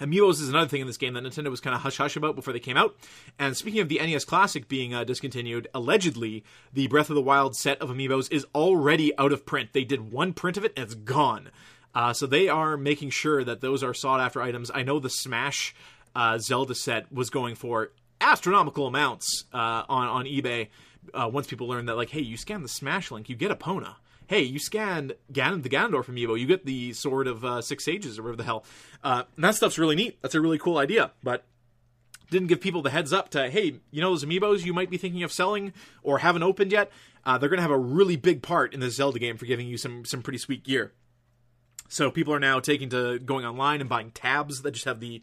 Amiibos is another thing in this game that Nintendo was kind of hush hush about before they came out. And speaking of the NES Classic being uh, discontinued, allegedly the Breath of the Wild set of Amiibos is already out of print. They did one print of it and it's gone. Uh, so they are making sure that those are sought after items. I know the Smash uh, Zelda set was going for astronomical amounts uh, on on eBay. Uh, once people learned that, like, hey, you scan the Smash link, you get Epona hey, you scan Ganon, the Ganondorf amiibo, you get the Sword of uh, Six Sages or whatever the hell. Uh, and that stuff's really neat. That's a really cool idea, but didn't give people the heads up to, hey, you know those amiibos you might be thinking of selling or haven't opened yet? Uh, they're going to have a really big part in the Zelda game for giving you some some pretty sweet gear. So people are now taking to going online and buying tabs that just have the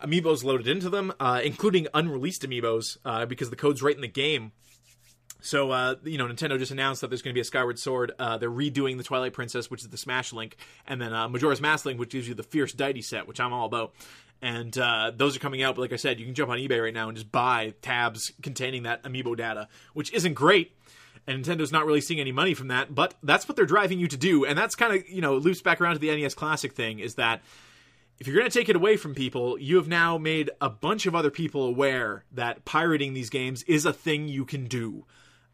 amiibos loaded into them, uh, including unreleased amiibos, uh, because the code's right in the game. So, uh, you know, Nintendo just announced that there's going to be a Skyward Sword. Uh, they're redoing the Twilight Princess, which is the Smash Link, and then uh, Majora's Mask Link, which gives you the Fierce Deity set, which I'm all about. And uh, those are coming out, but like I said, you can jump on eBay right now and just buy tabs containing that amiibo data, which isn't great. And Nintendo's not really seeing any money from that, but that's what they're driving you to do. And that's kind of, you know, loops back around to the NES Classic thing is that if you're going to take it away from people, you have now made a bunch of other people aware that pirating these games is a thing you can do.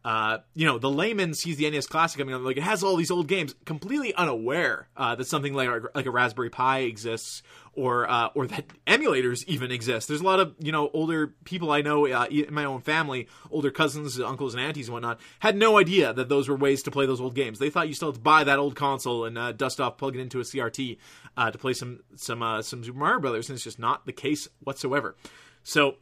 Uh, you know, the layman sees the NES Classic coming out, like it has all these old games, completely unaware uh, that something like like a Raspberry Pi exists, or uh, or that emulators even exist. There's a lot of you know older people I know uh, in my own family, older cousins, uncles, and aunties and whatnot, had no idea that those were ways to play those old games. They thought you still had to buy that old console and uh, dust off, plug it into a CRT uh, to play some some some Super Mario Brothers, and it's just not the case whatsoever. So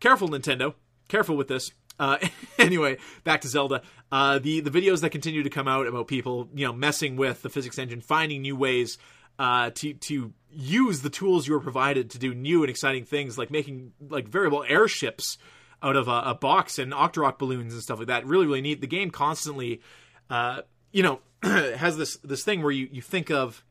careful, Nintendo. Careful with this. Uh, anyway, back to Zelda. Uh, the the videos that continue to come out about people, you know, messing with the physics engine, finding new ways uh, to to use the tools you were provided to do new and exciting things, like making like variable airships out of a, a box and Octorok balloons and stuff like that. Really, really neat. The game constantly, uh, you know, has this this thing where you you think of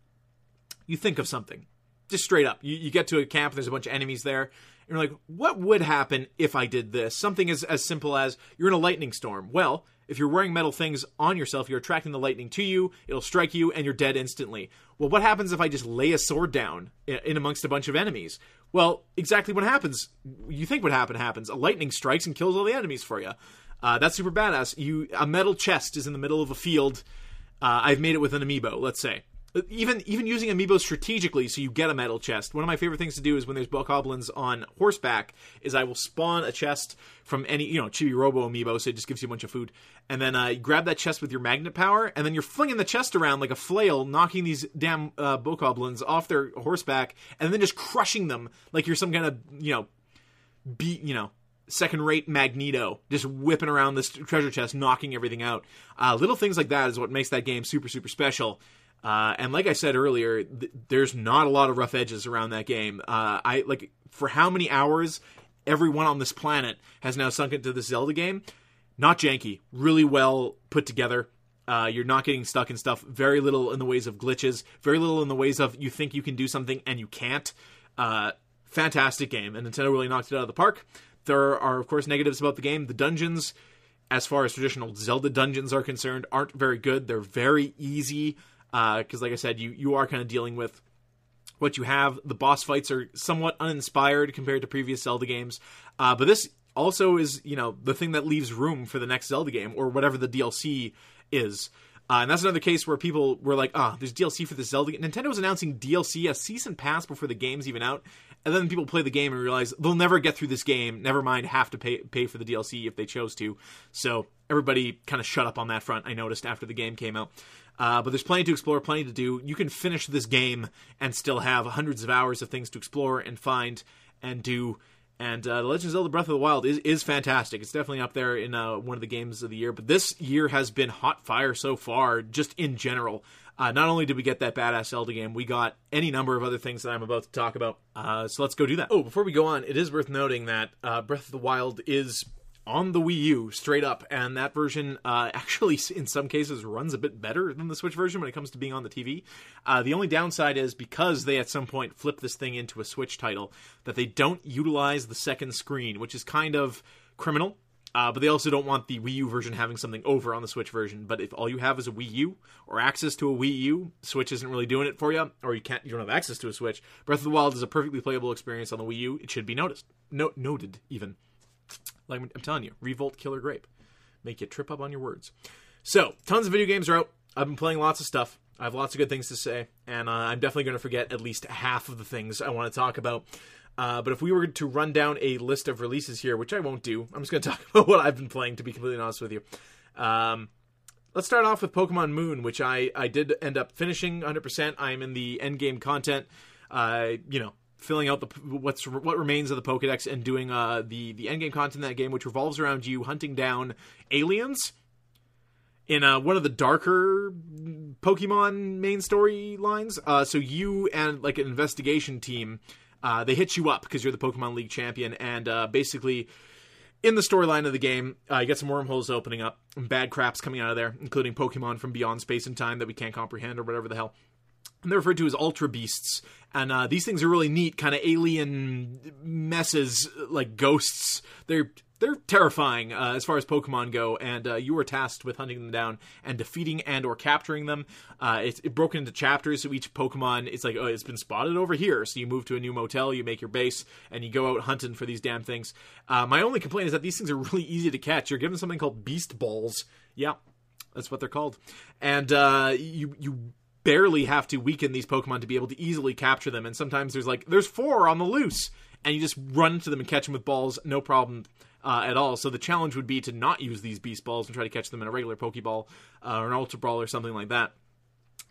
you think of something just straight up. You, you get to a camp, there's a bunch of enemies there you're like, what would happen if I did this? Something as, as simple as you're in a lightning storm. Well, if you're wearing metal things on yourself, you're attracting the lightning to you, it'll strike you, and you're dead instantly. Well, what happens if I just lay a sword down in amongst a bunch of enemies? Well, exactly what happens. You think what happened happens. A lightning strikes and kills all the enemies for you. Uh, that's super badass. You a metal chest is in the middle of a field. Uh, I've made it with an amiibo, let's say even even using amiibo strategically so you get a metal chest. One of my favorite things to do is when there's bokoblins on horseback is I will spawn a chest from any you know Chibi Robo amiibo, so it just gives you a bunch of food, and then uh, grab that chest with your magnet power, and then you're flinging the chest around like a flail, knocking these damn uh, bokoblins off their horseback, and then just crushing them like you're some kind of you know beat you know second rate Magneto, just whipping around this treasure chest, knocking everything out. Uh, little things like that is what makes that game super, super special. Uh, and like I said earlier, th- there's not a lot of rough edges around that game. Uh, I like for how many hours everyone on this planet has now sunk into this Zelda game. Not janky, really well put together. Uh, you're not getting stuck in stuff. Very little in the ways of glitches. Very little in the ways of you think you can do something and you can't. Uh, fantastic game, and Nintendo really knocked it out of the park. There are, of course, negatives about the game. The dungeons, as far as traditional Zelda dungeons are concerned, aren't very good. They're very easy because uh, like I said, you you are kind of dealing with what you have. The boss fights are somewhat uninspired compared to previous Zelda games, uh, but this also is you know the thing that leaves room for the next Zelda game or whatever the DLC is. Uh, and that's another case where people were like, "Ah, oh, there's DLC for the Zelda." Nintendo was announcing DLC, a season pass before the game's even out, and then people play the game and realize they'll never get through this game. Never mind, have to pay pay for the DLC if they chose to. So everybody kind of shut up on that front. I noticed after the game came out. Uh, but there's plenty to explore, plenty to do. You can finish this game and still have hundreds of hours of things to explore and find and do. And uh, Legend of Zelda Breath of the Wild is, is fantastic. It's definitely up there in uh, one of the games of the year. But this year has been hot fire so far, just in general. Uh, not only did we get that badass Zelda game, we got any number of other things that I'm about to talk about. Uh, so let's go do that. Oh, before we go on, it is worth noting that uh, Breath of the Wild is on the Wii U straight up, and that version uh, actually, in some cases, runs a bit better than the Switch version when it comes to being on the TV. Uh, the only downside is because they at some point flip this thing into a Switch title, that they don't utilize the second screen, which is kind of criminal. Uh, but they also don't want the Wii U version having something over on the Switch version. But if all you have is a Wii U or access to a Wii U, Switch isn't really doing it for you, or you can't, you don't have access to a Switch. Breath of the Wild is a perfectly playable experience on the Wii U. It should be noticed, no, noted even. Like I'm telling you, Revolt Killer Grape. Make you trip up on your words. So, tons of video games are out. I've been playing lots of stuff. I have lots of good things to say, and uh, I'm definitely going to forget at least half of the things I want to talk about. Uh, but if we were to run down a list of releases here, which I won't do, I'm just going to talk about what I've been playing, to be completely honest with you. Um, let's start off with Pokemon Moon, which I I did end up finishing 100%. I'm in the end game content. Uh, you know, filling out the what's what remains of the Pokédex and doing uh the the end game content in that game, which revolves around you hunting down aliens in uh, one of the darker Pokemon main storylines. Uh, so you and like an investigation team, uh, they hit you up because you're the Pokemon League champion, and uh, basically in the storyline of the game, uh, you get some wormholes opening up, and bad crap's coming out of there, including Pokemon from beyond space and time that we can't comprehend or whatever the hell. They're referred to as Ultra Beasts, and uh, these things are really neat, kind of alien messes like ghosts. They're they're terrifying uh, as far as Pokemon go, and uh, you were tasked with hunting them down and defeating and or capturing them. Uh, it's it broken into chapters, so each Pokemon it's like oh, it's been spotted over here. So you move to a new motel, you make your base, and you go out hunting for these damn things. Uh, my only complaint is that these things are really easy to catch. You're given something called Beast Balls. Yeah, that's what they're called, and uh, you you barely have to weaken these Pokemon to be able to easily capture them. And sometimes there's like there's four on the loose, and you just run to them and catch them with balls, no problem. Uh, at all. So the challenge would be to not use these beast balls and try to catch them in a regular Pokeball uh, or an Ultra Ball or something like that.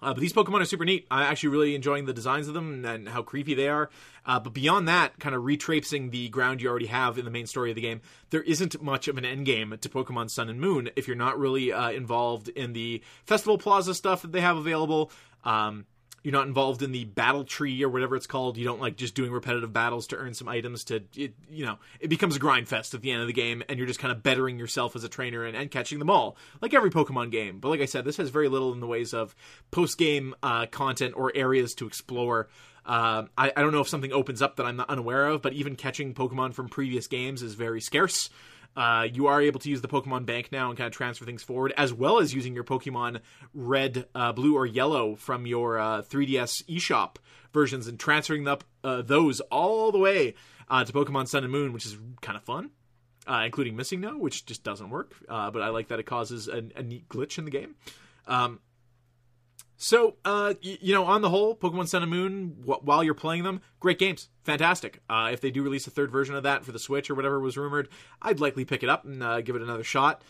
Uh, but these Pokemon are super neat. I'm actually really enjoying the designs of them and how creepy they are. Uh, but beyond that, kind of retracing the ground you already have in the main story of the game, there isn't much of an end game to Pokemon Sun and Moon if you're not really uh, involved in the Festival Plaza stuff that they have available. Um, you're not involved in the battle tree or whatever it's called. You don't like just doing repetitive battles to earn some items. To it, you know, it becomes a grind fest at the end of the game, and you're just kind of bettering yourself as a trainer and, and catching them all, like every Pokemon game. But like I said, this has very little in the ways of post game uh, content or areas to explore. Uh, I, I, don't know if something opens up that I'm not unaware of, but even catching Pokemon from previous games is very scarce. Uh, you are able to use the Pokemon Bank now and kind of transfer things forward, as well as using your Pokemon Red, uh, Blue, or Yellow from your uh, 3DS eShop versions and transferring up uh, those all the way uh, to Pokemon Sun and Moon, which is kind of fun. Including MissingNo, which just doesn't work, but I like that it causes a, a neat glitch in the game. Um, so, uh, y- you know, on the whole, Pokemon Sun and Moon, wh- while you're playing them, great games, fantastic. Uh, if they do release a third version of that for the Switch or whatever was rumored, I'd likely pick it up and uh, give it another shot.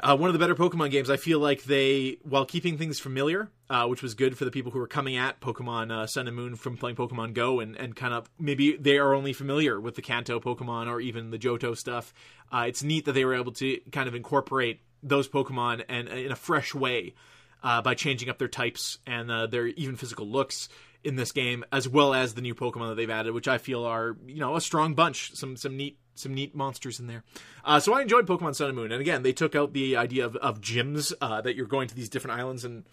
Uh, one of the better Pokemon games, I feel like they, while keeping things familiar, uh, which was good for the people who were coming at Pokemon uh, Sun and Moon from playing Pokemon Go, and, and kind of maybe they are only familiar with the Kanto Pokemon or even the Johto stuff. Uh, it's neat that they were able to kind of incorporate those Pokemon and in a fresh way uh, by changing up their types and uh, their even physical looks in this game, as well as the new Pokemon that they've added, which I feel are you know a strong bunch. Some some neat some neat monsters in there. Uh, so I enjoyed Pokemon Sun and Moon, and again they took out the idea of, of gyms uh, that you're going to these different islands and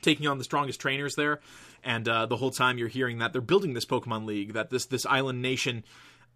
taking on the strongest trainers there, and uh, the whole time you're hearing that they're building this Pokemon League, that this this island nation.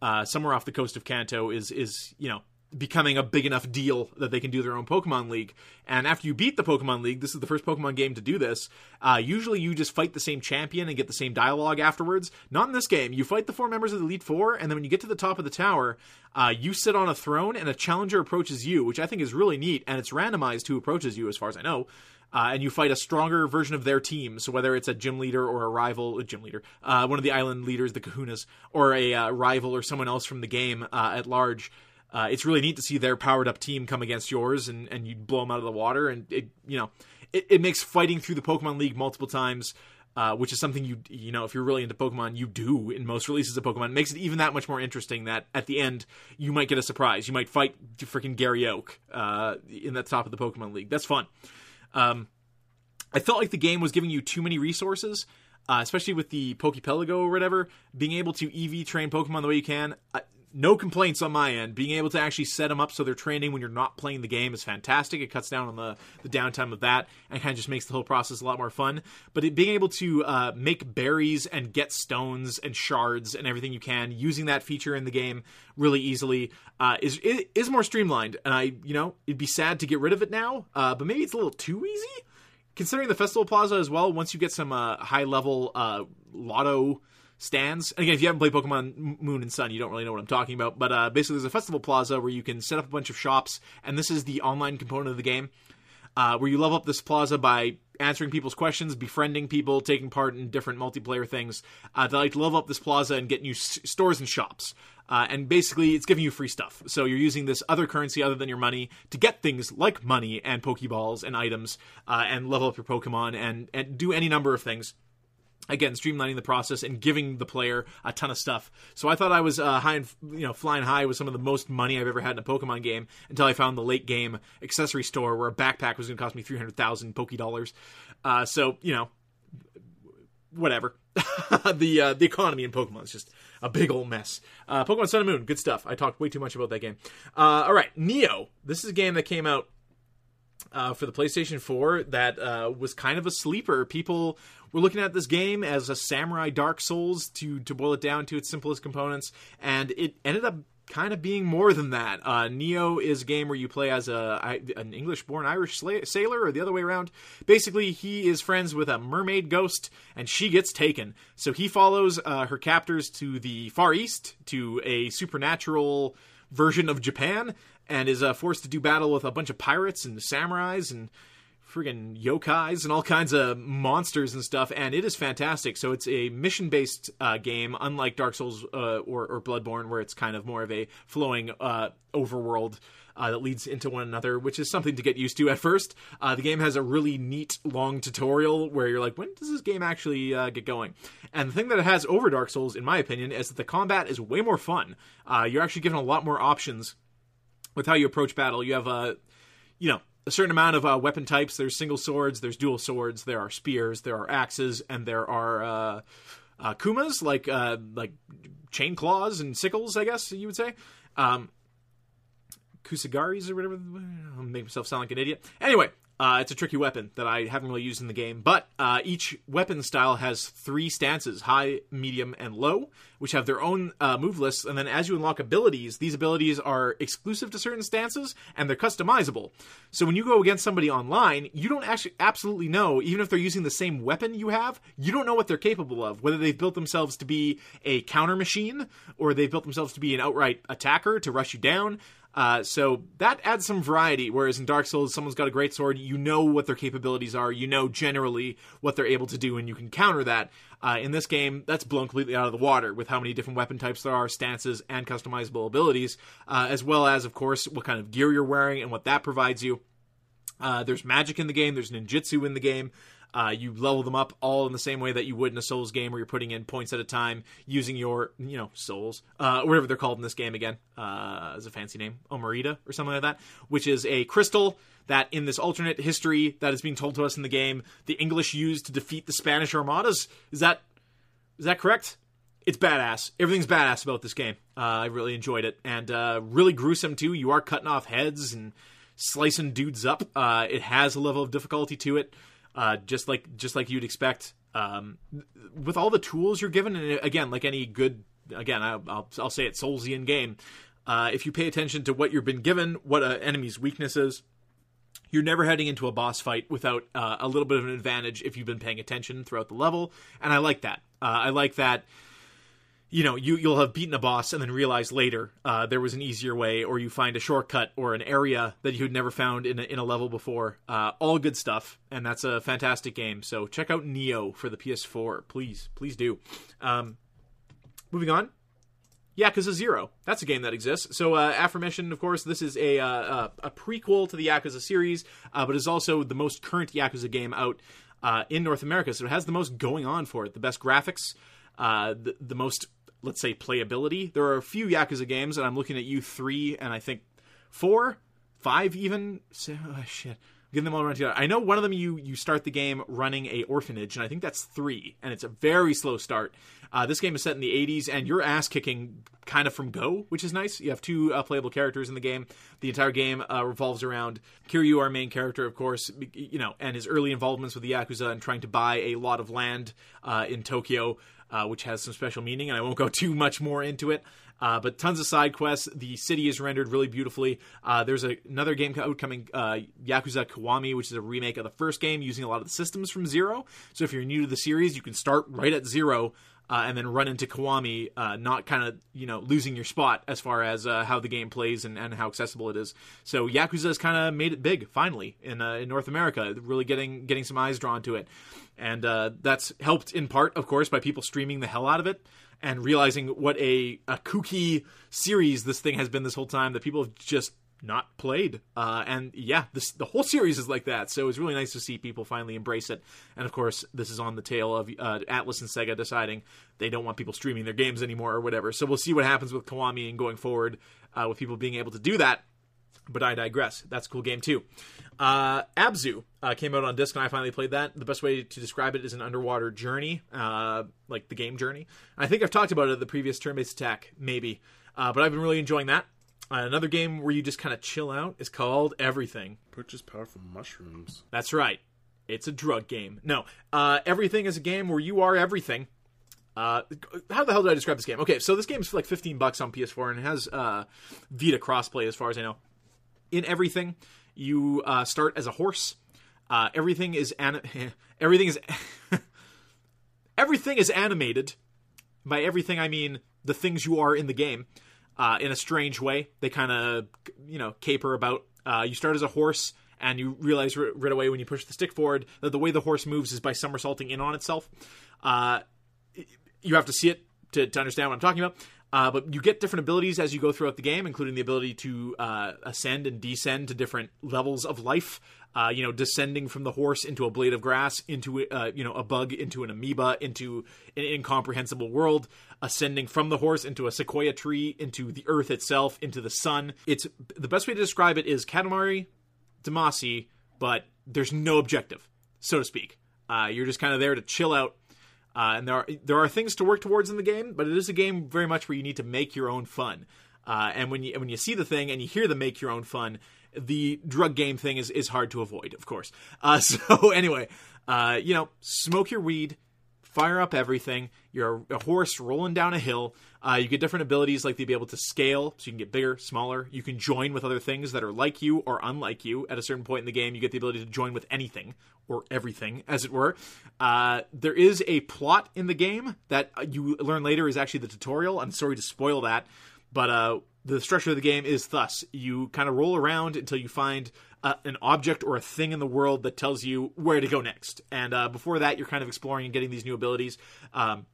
Uh, somewhere off the coast of Kanto is is you know becoming a big enough deal that they can do their own Pokemon League. And after you beat the Pokemon League, this is the first Pokemon game to do this. Uh, usually, you just fight the same champion and get the same dialogue afterwards. Not in this game. You fight the four members of the Elite Four, and then when you get to the top of the tower, uh, you sit on a throne, and a challenger approaches you, which I think is really neat. And it's randomized who approaches you, as far as I know. Uh, and you fight a stronger version of their team. So whether it's a gym leader or a rival, a gym leader, uh, one of the island leaders, the Kahunas, or a uh, rival or someone else from the game uh, at large, uh, it's really neat to see their powered up team come against yours and, and you blow them out of the water. And it, you know, it, it makes fighting through the Pokemon League multiple times, uh, which is something you, you know, if you're really into Pokemon, you do in most releases of Pokemon. It makes it even that much more interesting that at the end, you might get a surprise. You might fight freaking Gary Oak uh, in the top of the Pokemon League. That's fun. Um, I felt like the game was giving you too many resources. Uh, especially with the Pokepelago or whatever, being able to EV train Pokemon the way you can, no complaints on my end. Being able to actually set them up so they're training when you're not playing the game is fantastic. It cuts down on the, the downtime of that and kind of just makes the whole process a lot more fun. But it, being able to uh, make berries and get stones and shards and everything you can using that feature in the game really easily uh, is is more streamlined. And I, you know, it'd be sad to get rid of it now, uh, but maybe it's a little too easy. Considering the Festival Plaza as well, once you get some uh, high level uh, lotto stands. And again, if you haven't played Pokemon Moon and Sun, you don't really know what I'm talking about. But uh, basically, there's a festival plaza where you can set up a bunch of shops, and this is the online component of the game. Uh, where you level up this plaza by answering people's questions, befriending people, taking part in different multiplayer things. Uh, they like to level up this plaza and get new s- stores and shops. Uh, and basically, it's giving you free stuff. So you're using this other currency other than your money to get things like money and Pokeballs and items, uh, and level up your Pokemon and and do any number of things again streamlining the process and giving the player a ton of stuff. So i thought i was uh, high and you know flying high with some of the most money i've ever had in a pokemon game until i found the late game accessory store where a backpack was going to cost me 300000 poke dollars. Uh, so you know whatever. The uh, the economy in pokemon is just a big old mess. Uh, pokemon sun and moon good stuff. I talked way too much about that game. Uh, all right Nioh. This is a game that came out uh, for the PlayStation 4 that uh, was kind of a sleeper. People were looking at this game as a samurai Dark Souls to to boil it down to its simplest components, and it ended up kind of being more than that. Uh, Nioh is a game where you play as a an English-born Irish sailor, or the other way around. Basically, he is friends with a mermaid ghost, and she gets taken. So he follows uh, her captors to the Far East to a supernatural version of Japan and is uh, forced to do battle with a bunch of pirates and samurais and friggin' yokais and all kinds of monsters and stuff, and it is fantastic. So it's a mission based uh, game, unlike Dark Souls uh, or, or, Bloodborne, where it's kind of more of a flowing uh, overworld. Uh, that leads into one another, which is something to get used to at first. Uh, the game has a really neat long tutorial where you're like, when does this game actually get going? And the thing that it has over Dark Souls, in my opinion, is that the combat is way more fun. you're actually given a lot more options with how you approach battle. You have a, you know, a certain amount of uh, weapon types. There's single swords, there's dual swords, there are spears, there are axes, and there are uh, uh, kumas like uh, like chain claws and sickles. I guess you would say. Um, Kusagaris or whatever. I'll make myself sound like an idiot. Anyway, uh, it's a tricky weapon that I haven't really used in the game, but uh, each weapon style has three stances high, medium, and low, which have their own uh, move lists. And then as you unlock abilities, these abilities are exclusive to certain stances and they're customizable. So when you go against somebody online, you don't actually absolutely know, even if they're using the same weapon you have, you don't know what they're capable of. Whether they've built themselves to be a counter machine or they've built themselves to be an outright attacker to rush you down. Uh, so that adds some variety. Whereas in Dark Souls, someone's got a great sword, you know what their capabilities are, you know generally what they're able to do, and you can counter that. Uh, in this game, that's blown completely out of the water with how many different weapon types there are, stances, and customizable abilities, uh, as well as, of course, what kind of gear you're wearing and what that provides you. Uh, there's magic in the game. There's ninjutsu in the game. Uh, you level them up all in the same way that you would in a Souls game, where you're putting in points at a time using your, you know, souls, uh, whatever they're called in this game again, uh, as a fancy name, Omerita or something like that, which is a crystal that in this alternate history that is being told to us in the game, the English used to defeat the Spanish armadas. Is that is that correct? It's badass. Everything's badass about this game. Uh, I really enjoyed it, and uh, really gruesome too. You are cutting off heads and slicing dudes up. Uh, it has a level of difficulty to it uh, just like just like you'd expect. Um, with all the tools you're given, and again, like any good, again, I, will I'll say it, Soulsian game. Uh, if you pay attention to what you've been given, what an enemy's weakness is, you're never heading into a boss fight without uh, a little bit of an advantage if you've been paying attention throughout the level, and I like that. Uh, I like that you know you you'll have beaten a boss and then realize later uh, there was an easier way or you find a shortcut or an area that you had never found in a, in a level before uh, all good stuff and that's a fantastic game so check out Nioh for the ps4 please please do um, moving on yeah, Yakuza Zero. That's a game that exists. So, uh, of course, this is a uh, a prequel to the Yakuza series, uh, but is also the most current Yakuza game out uh, in North America. So, it has the most going on for it. The best graphics, uh, the, the most let's say playability. There are a few Yakuza games, and I'm looking at you three, and I think four, five even. Oh, shit. Getting them all around together. I know one of them you you start the game running a orphanage, and I think that's three, and it's a very slow start. Uh, this game is set in the 80s, and you're ass kicking kind of from go, which is nice. You have two uh, playable characters in the game. The entire game uh, revolves around Kiryu, our main character, of course, you know, and his early involvements with the Yakuza and trying to buy a lot of land uh, in Tokyo uh, which has some special meaning, and I won't go too much more into it. Uh, but tons of side quests. The city is rendered really beautifully. Uh, there's a, another game coming, uh, Yakuza Kiwami, which is a remake of the first game using a lot of the systems from Zero. So if you're new to the series, you can start right at Zero uh, and then run into Kiwami, uh, not kind of you know losing your spot as far as uh, how the game plays and, and how accessible it is. So Yakuza has kind of made it big finally in uh, in North America, really getting getting some eyes drawn to it, and uh, that's helped in part, of course, by people streaming the hell out of it and realizing what a, a kooky series this thing has been this whole time that people have just not played. Uh, and yeah, this the whole series is like that. So it's really nice to see people finally embrace it. And of course, this is on the tail of uh, Atlus and Sega deciding they don't want people streaming their games anymore or whatever. So we'll see what happens with Kiwami and going forward uh, with people being able to do that. But I digress. That's a cool game too. Uh, Abzu uh, came out on disc, and I finally played that. The best way to describe it is an underwater journey, uh, like the game journey. I think I've talked about it the previous turn-based attack, maybe, uh, but I've been really enjoying that. Uh, another game where you just kind of chill out is called Everything. Purchase powerful mushrooms. That's right. It's a drug game. No, uh, Everything is a game where you are everything. Uh, how the hell did I describe this game? Okay, so this game is like 15 bucks on PS4 and it has uh, Vita crossplay as far as I know. In Everything, you uh, start as a horse. Uh, everything is everything is everything is animated. By everything, I mean the things you are in the game. Uh, in a strange way, they kind of you know caper about. Uh, you start as a horse, and you realize r- right away when you push the stick forward that the way the horse moves is by somersaulting in on itself. Uh, you have to see it to, to understand what I'm talking about. Uh, but you get different abilities as you go throughout the game, including the ability to uh, ascend and descend to different levels of life. Uh, you know, descending from the horse into a blade of grass, into you know a bug, into an amoeba, into an incomprehensible world. Ascending from the horse into a sequoia tree, into the earth itself, into the sun. It's the best way to describe it is Katamari Damacy, but there's no objective, so to speak. Uh, you're just kind of there to chill out uh, and there are there are things to work towards in the game, but it is a game very much where you need to make your own fun. Uh, and when you when you see the thing and you hear the make your own fun, the drug game thing is is hard to avoid, of course. Uh, so anyway, uh, you know, smoke your weed, fire up everything. You're a, horse rolling down a hill. Uh, you get different abilities like to be able to scale, so you can get bigger, smaller. You can join with other things that are like you or unlike you. At a certain point in the game, you get the ability to join with anything or everything, as it were. Uh, there is a plot in the game that you learn later is actually the tutorial. I'm sorry to spoil that, but uh, the structure of the game is thus: you kind of roll around until you find uh, an object or a thing in the world that tells you where to go next. And uh, before that, you're kind of exploring and getting these new abilities. Um,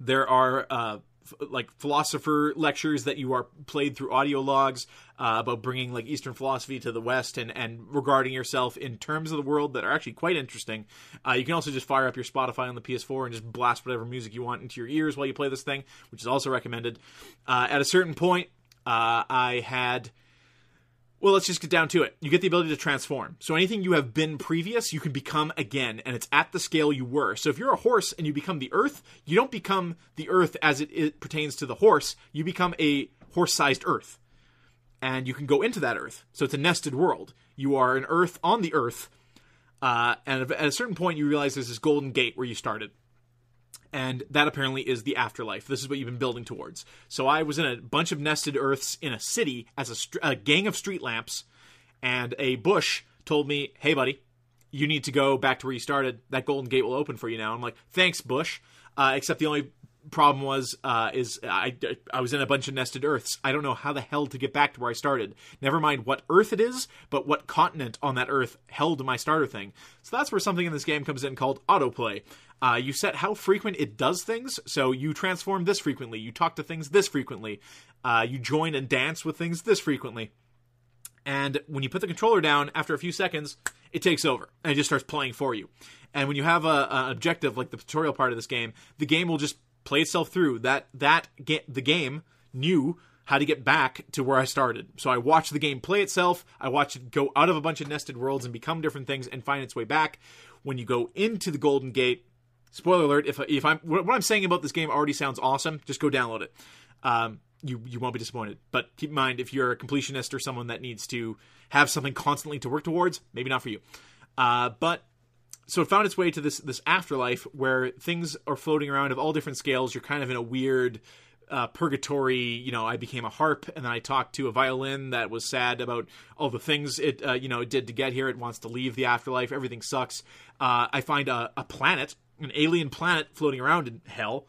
there are uh, f- like philosopher lectures that you are played through audio logs uh, about bringing like Eastern philosophy to the West and and regarding yourself in terms of the world that are actually quite interesting. Uh, you can also just fire up your Spotify on the PS4 and just blast whatever music you want into your ears while you play this thing, which is also recommended. Uh, at a certain point, I had. Well, let's just get down to it. You get the ability to transform. So anything you have been previous, you can become again, and it's at the scale you were. So if you're a horse and you become the earth, you don't become the earth as it, it pertains to the horse. You become a horse-sized earth, and you can go into that earth. So it's a nested world. You are an earth on the earth, uh, and at a certain point, you realize there's this golden gate where you started and that apparently is the afterlife. This is what you've been building towards. So I was in a bunch of nested earths in a city as a, str- a gang of street lamps, and a bush told me, "Hey, buddy, you need to go back to where you started. That golden gate will open for you now." I'm like, "Thanks, bush." Uh, except the only problem was uh, is I, I was in a bunch of nested earths. I don't know how the hell to get back to where I started. Never mind what earth it is, but what continent on that earth held my starter thing. So that's where something in this game comes in called autoplay. Uh, you set how frequent it does things. So you transform this frequently. You talk to things this frequently. Uh, you join and dance with things this frequently. And when you put the controller down, after a few seconds, it takes over and it just starts playing for you. And when you have a, objective like the tutorial part of this game, the game will just play itself through. That that ga- the game knew how to get back to where I started. So I watched the game play itself. I watched it go out of a bunch of nested worlds and become different things and find its way back. When you go into the Golden Gate, spoiler alert: if if I'm what I'm saying about this game already sounds awesome, just go download it. Um, you you won't be disappointed. But keep in mind, if you're a completionist or someone that needs to have something constantly to work towards, maybe not for you. Uh, but so it found its way to this this afterlife where things are floating around of all different scales. You're kind of in a weird uh, purgatory. You know, I became a harp, and then I talked to a violin that was sad about all the things it uh, you know did to get here. It wants to leave the afterlife. Everything sucks. Uh, I find a, a planet, an alien planet, floating around in hell.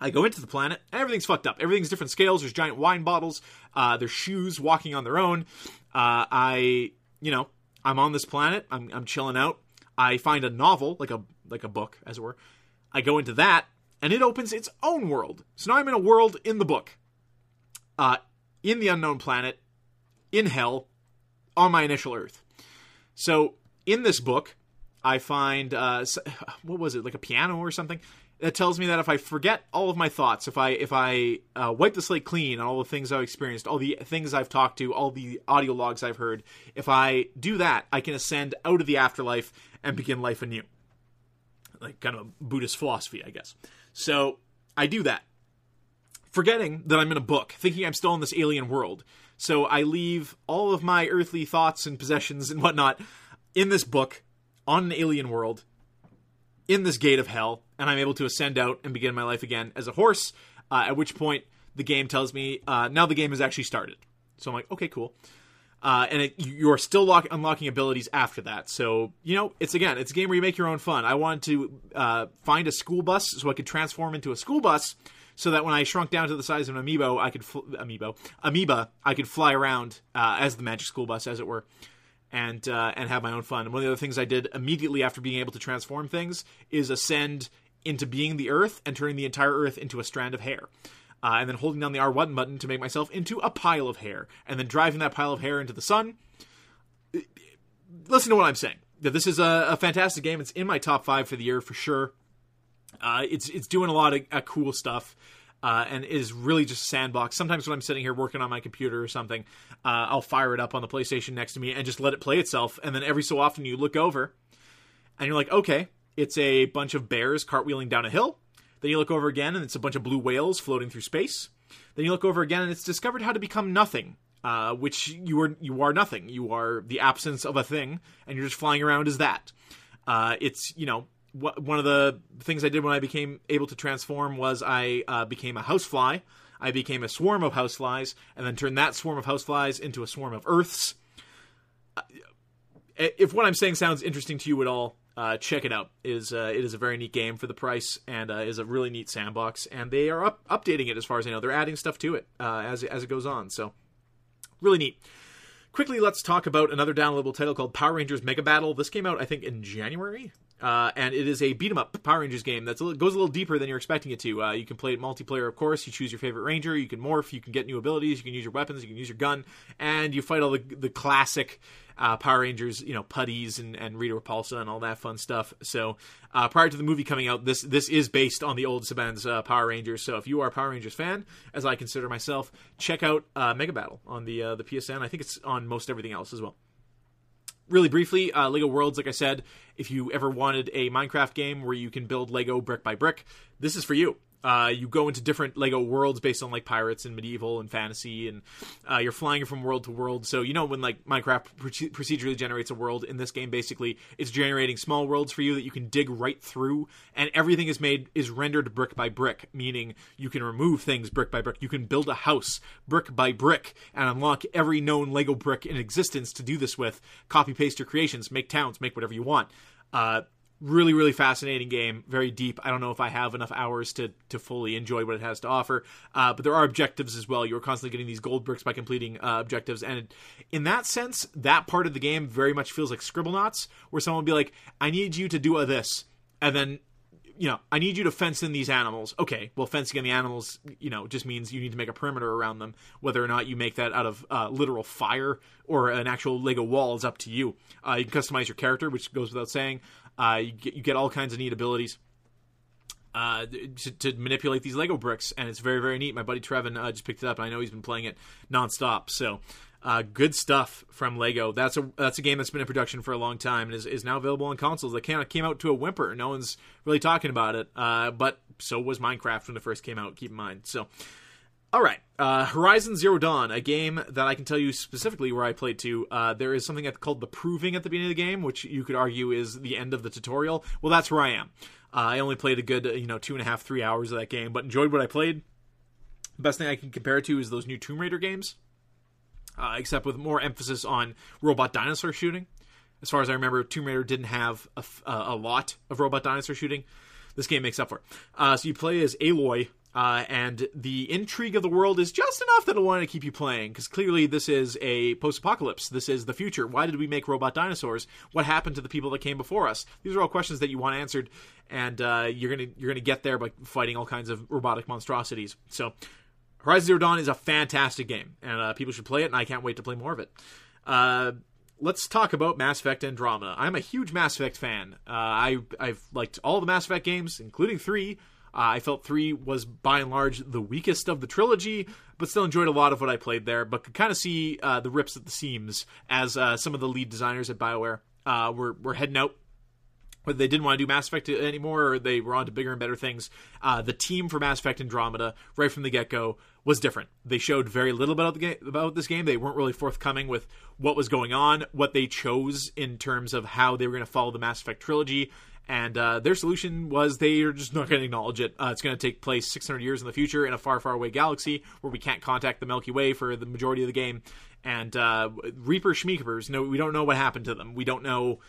I go into the planet, and everything's fucked up. Everything's different scales. There's giant wine bottles. Uh, there's shoes walking on their own. Uh, I, you know, I'm on this planet. I'm, I'm chilling out. I find a novel, like a like a book, as it were. I go into that, and it opens its own world. So now I'm in a world in the book, uh, in the unknown planet, in hell, on my initial Earth. So in this book, I find uh, what was it like a piano or something that tells me that if I forget all of my thoughts, if I if I uh, wipe the slate clean on all the things I've experienced, all the things I've talked to, all the audio logs I've heard, if I do that, I can ascend out of the afterlife and begin life anew. Like kind of a Buddhist philosophy, I guess. So I do that, forgetting that I'm in a book, thinking I'm still in this alien world. So I leave all of my earthly thoughts and possessions and whatnot in this book on an alien world in this gate of hell, and I'm able to ascend out and begin my life again as a horse. Uh, at which point, the game tells me uh, now the game has actually started. So I'm like, okay, cool. Uh, and it, you're still lock, unlocking abilities after that. So you know, it's again, it's a game where you make your own fun. I wanted to uh, find a school bus so I could transform into a school bus, so that when I shrunk down to the size of an amiibo, I could fl- amiibo amoeba, I could fly around uh, as the magic school bus, as it were and uh, and have my own fun. And one of the other things I did immediately after being able to transform things is ascend into being the Earth and turning the entire Earth into a strand of hair. Uh, and then holding down the R1 button to make myself into a pile of hair, and then driving that pile of hair into the sun. Listen to what I'm saying. This is a, a, fantastic game. It's in my top five for the year for sure. Uh, it's it's doing a lot of uh, cool stuff uh, and is really just sandbox. Sometimes when I'm sitting here working on my computer or something, uh, I'll fire it up on the PlayStation next to me and just let it play itself. And then every so often you look over and you're like, okay, it's a bunch of bears cartwheeling down a hill. Then you look over again and it's a bunch of blue whales floating through space. Then you look over again and it's discovered how to become nothing. Uh, which you are you are nothing. You are the absence of a thing, and you're just flying around as that. Uh, it's you know one of the things I did when I became able to transform was I uh, became a housefly. I became a swarm of houseflies, and then turned that swarm of houseflies into a swarm of earths. Uh, if what I'm saying sounds interesting to you at all, uh, check it out. It is uh, it is a very neat game for the price, and uh, is a really neat sandbox. And they are up, updating it as far as I know. They're adding stuff to it uh, as as it goes on. So really neat. Quickly, let's talk about another downloadable title called Power Rangers Mega Battle. This came out, I think, in January, uh, and it is a beat 'em up Power Rangers game that goes a little deeper than you're expecting it to. Uh, you can play it multiplayer, of course. You choose your favorite ranger. You can morph. You can get new abilities. You can use your weapons. You can use your gun, and you fight all the the classic uh, Power Rangers, you know, putties and, and Rita Repulsa and all that fun stuff. So uh, prior to the movie coming out, this this is based on the old Saban's uh, Power Rangers. So if you are a Power Rangers fan, as I consider myself, check out uh, Mega Battle on the the PSN. I think it's on most everything else as well really briefly, uh, Lego Worlds, like I said, if you ever wanted a Minecraft game where you can build Lego brick by brick, this is for you. Uh, you go into different Lego worlds based on like pirates and medieval and fantasy, and uh, you're flying from world to world. So you know when like Minecraft procedurally generates a world in this game, basically it's generating small worlds for you that you can dig right through, and everything is made is rendered brick by brick, meaning you can remove things brick by brick. You can build a house brick by brick and unlock every known Lego brick in existence to do this with. Copy paste your creations, make towns, make whatever you want. Uh, really really fascinating game very deep i don't know if i have enough hours to to fully enjoy what it has to offer uh, but there are objectives as well you're constantly getting these gold bricks by completing uh, objectives and in that sense that part of the game very much feels like scribble Scribblenauts where someone will be like i need you to do a this and then you know, I need you to fence in these animals. Okay, well, fencing in the animals, you know, just means you need to make a perimeter around them. Whether or not you make that out of uh, literal fire or an actual Lego wall is up to you. Uh, you can customize your character, which goes without saying. Uh, you, get, you get all kinds of neat abilities. Uh, to, to, manipulate these Lego bricks, and it's very, very neat. My buddy Trevin uh, just picked it up, and I know he's been playing it nonstop. So, uh, good stuff from Lego. That's a that's a game that's been in production for a long time and is, is now available on consoles. That kind of came out to a whimper. No one's really talking about it, uh, but so was Minecraft when it first came out. Keep in mind. So, all right, uh, Horizon Zero Dawn, a game that I can tell you specifically where I played to. Uh, there is something called the proving at the beginning of the game, which you could argue is the end of the tutorial. Well, that's where I am. Uh, I only played a good, you know, two and a half, three hours of that game, but enjoyed what I played. Best thing I can compare it to is those new Tomb Raider games, uh, except with more emphasis on robot dinosaur shooting. As far as I remember, Tomb Raider didn't have a, a lot of robot dinosaur shooting. This game makes up for it. Uh, so you play as Aloy, Uh, and the intrigue of the world is just enough that it'll want to keep you playing because clearly this is a post-apocalypse. This is the future. Why did we make robot dinosaurs? What happened to the people that came before us? These are all questions that you want answered, and uh, you're gonna you're gonna get there by fighting all kinds of robotic monstrosities. So, Horizon Zero Dawn is a fantastic game, and uh, people should play it. And I can't wait to play more of it. Uh, let's talk about Mass Effect Andromeda. I'm a huge Mass Effect fan. Uh, I I've liked all the Mass Effect games, including three. Uh, I felt three was by and large the weakest of the trilogy, but still enjoyed a lot of what I played there. But could kind of see uh, the rips at the seams as uh, some of the lead designers at Bioware uh, were were heading out. Whether they didn't want to do Mass Effect anymore or they were on to bigger and better things, uh, the team for Mass Effect Andromeda, right from the get go, was different. They showed very little about the game, about this game. They weren't really forthcoming with what was going on, what they chose in terms of how they were going to follow the Mass Effect trilogy, and uh, their solution was they are just not going to acknowledge it. Uh, it's going to take place 600 years in the future in a far, far away galaxy where we can't contact the Milky Way for the majority of the game. And uh, Reaper Schmeekers, no, we don't know what happened to them. We don't know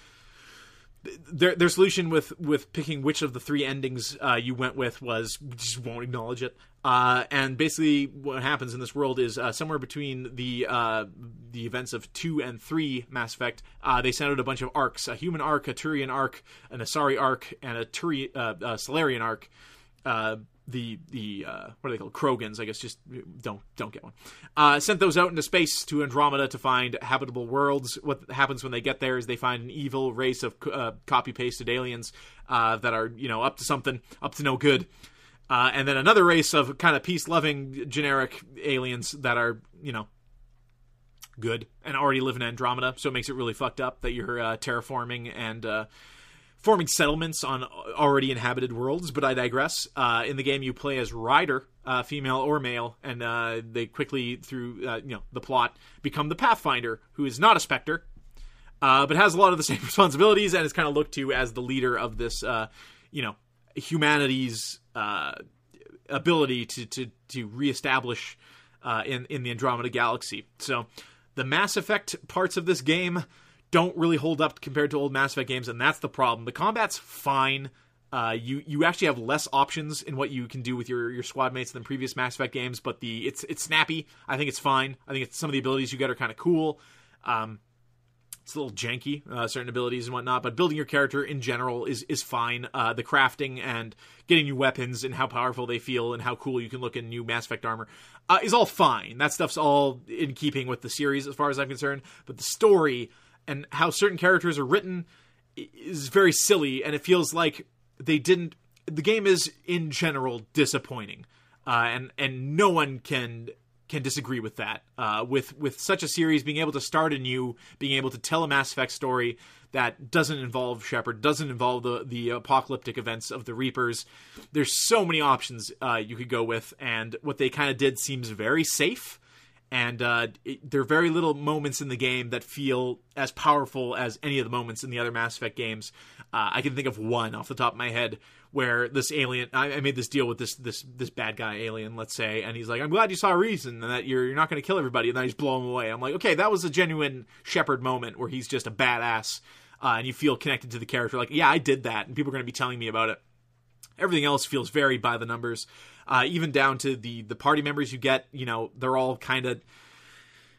their their solution with with picking which of the three endings uh, you went with was just won't acknowledge it. Uh, and basically, what happens in this world is uh, somewhere between the uh, the events of two and three Mass Effect, uh, they sent out a bunch of arks: a human ark, a Turian ark, an Asari ark, and a Turi- uh, Salarian ark. The the uh, what are they called? Krogans I guess just don't don't get one. Uh, sent those out into space to Andromeda to find habitable worlds. What happens when they get there is they find an evil race of uh, copy pasted aliens uh, that are you know up to something up to no good uh, and then another race of kind of peace loving generic aliens that are you know good and already live in Andromeda so it makes it really fucked up that you're uh, terraforming and forming settlements on already inhabited worlds, but I digress. Uh, in the game, you play as Ryder, uh, female or male, and uh, they quickly, through uh, you know the plot, become the Pathfinder, who is not a Spectre, uh, but has a lot of the same responsibilities and is kind of looked to as the leader of this, uh, you know, humanity's ability to to to reestablish in in the Andromeda galaxy. So, the Mass Effect parts of this game don't really hold up compared to old Mass Effect games, and that's the problem. The combat's fine. Uh, you you actually have less options in what you can do with your, your squad mates than previous Mass Effect games, but the it's it's snappy. I think it's fine. I think some of the abilities you get are kind of cool. Um, it's a little janky, uh, certain abilities and whatnot, but building your character in general is is fine. Uh, the crafting and getting new weapons and how powerful they feel and how cool you can look in new Mass Effect armor uh, is all fine. That stuff's all in keeping with the series as far as I'm concerned. But the story and how certain characters are written is very silly, and it feels like they didn't. The game is in general disappointing, uh, and and no one can can disagree with that. Uh, with with such a series being able to start anew, being able to tell a Mass Effect story that doesn't involve Shepard, doesn't involve the the apocalyptic events of the Reapers. There's so many options uh, you could go with, and what they kind of did seems very safe and uh, it, there are very little moments in the game that feel as powerful as any of the moments in the other Mass Effect games. Uh, I can think of one off the top of my head where this alien, I, I, made this deal with this this this bad guy alien, let's say, and he's like, "I'm glad you saw a reason and that you're you're not going to kill everybody," and then he's blow him away. I'm like, okay, that was a genuine Shepard moment where he's just a badass, uh, and you feel connected to the character. Like, yeah, I did that, and people are going to be telling me about it. Everything else feels very by the numbers uh, even down to the the party members you get. You know, they're all kind of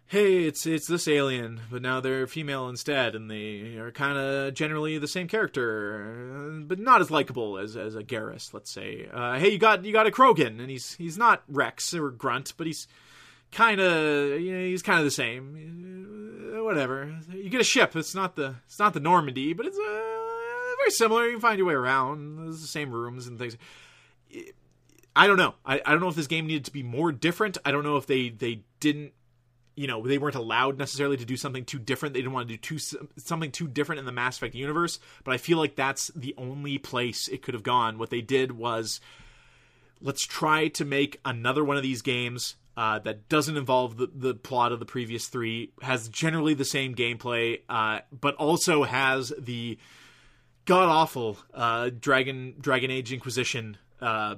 hey, it's it's this alien, but now they're female instead, and they are kind of generally the same character, but not as likable as as a Garrus, let's say. Uh, hey, you got you got a Krogan, and he's he's not Rex or Grunt, but he's kind of you know, he's kind of the same. Uh, whatever. You get a ship. It's not the it's not the Normandy, but it's uh, very similar. You can find your way around. There's the same rooms and things. I don't know. I, I don't know if this game needed to be more different. I don't know if they they didn't you know they weren't allowed necessarily to do something too different. They didn't want to do too something too different in the mass effect universe but i feel like that's the only place it could have gone. What they did was let's try to make another one of these games uh, that doesn't involve the, the plot of the previous three has generally the same gameplay uh, but also has the god awful uh, dragon dragon age inquisition uh,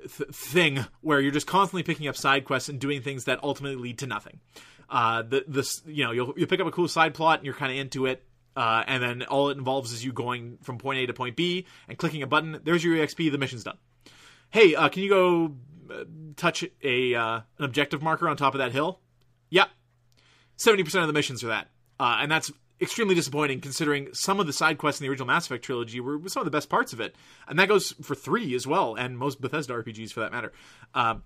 th- thing where you're just constantly picking up side quests and doing things that ultimately lead to nothing. Uh, the this you know you'll you pick up a cool side plot and you're kind of into it, uh, and then all it involves is you going from point A to point B and clicking a button. There's your EXP. The mission's done. Hey, uh, can you go uh, touch a uh, an objective marker on top of that hill. Yeah, seventy percent of the missions are that, uh, and that's extremely disappointing considering some of the side quests in the original Mass Effect trilogy were some of the best parts of it, and that goes for three as well, and most Bethesda RPGs for that matter. Uh,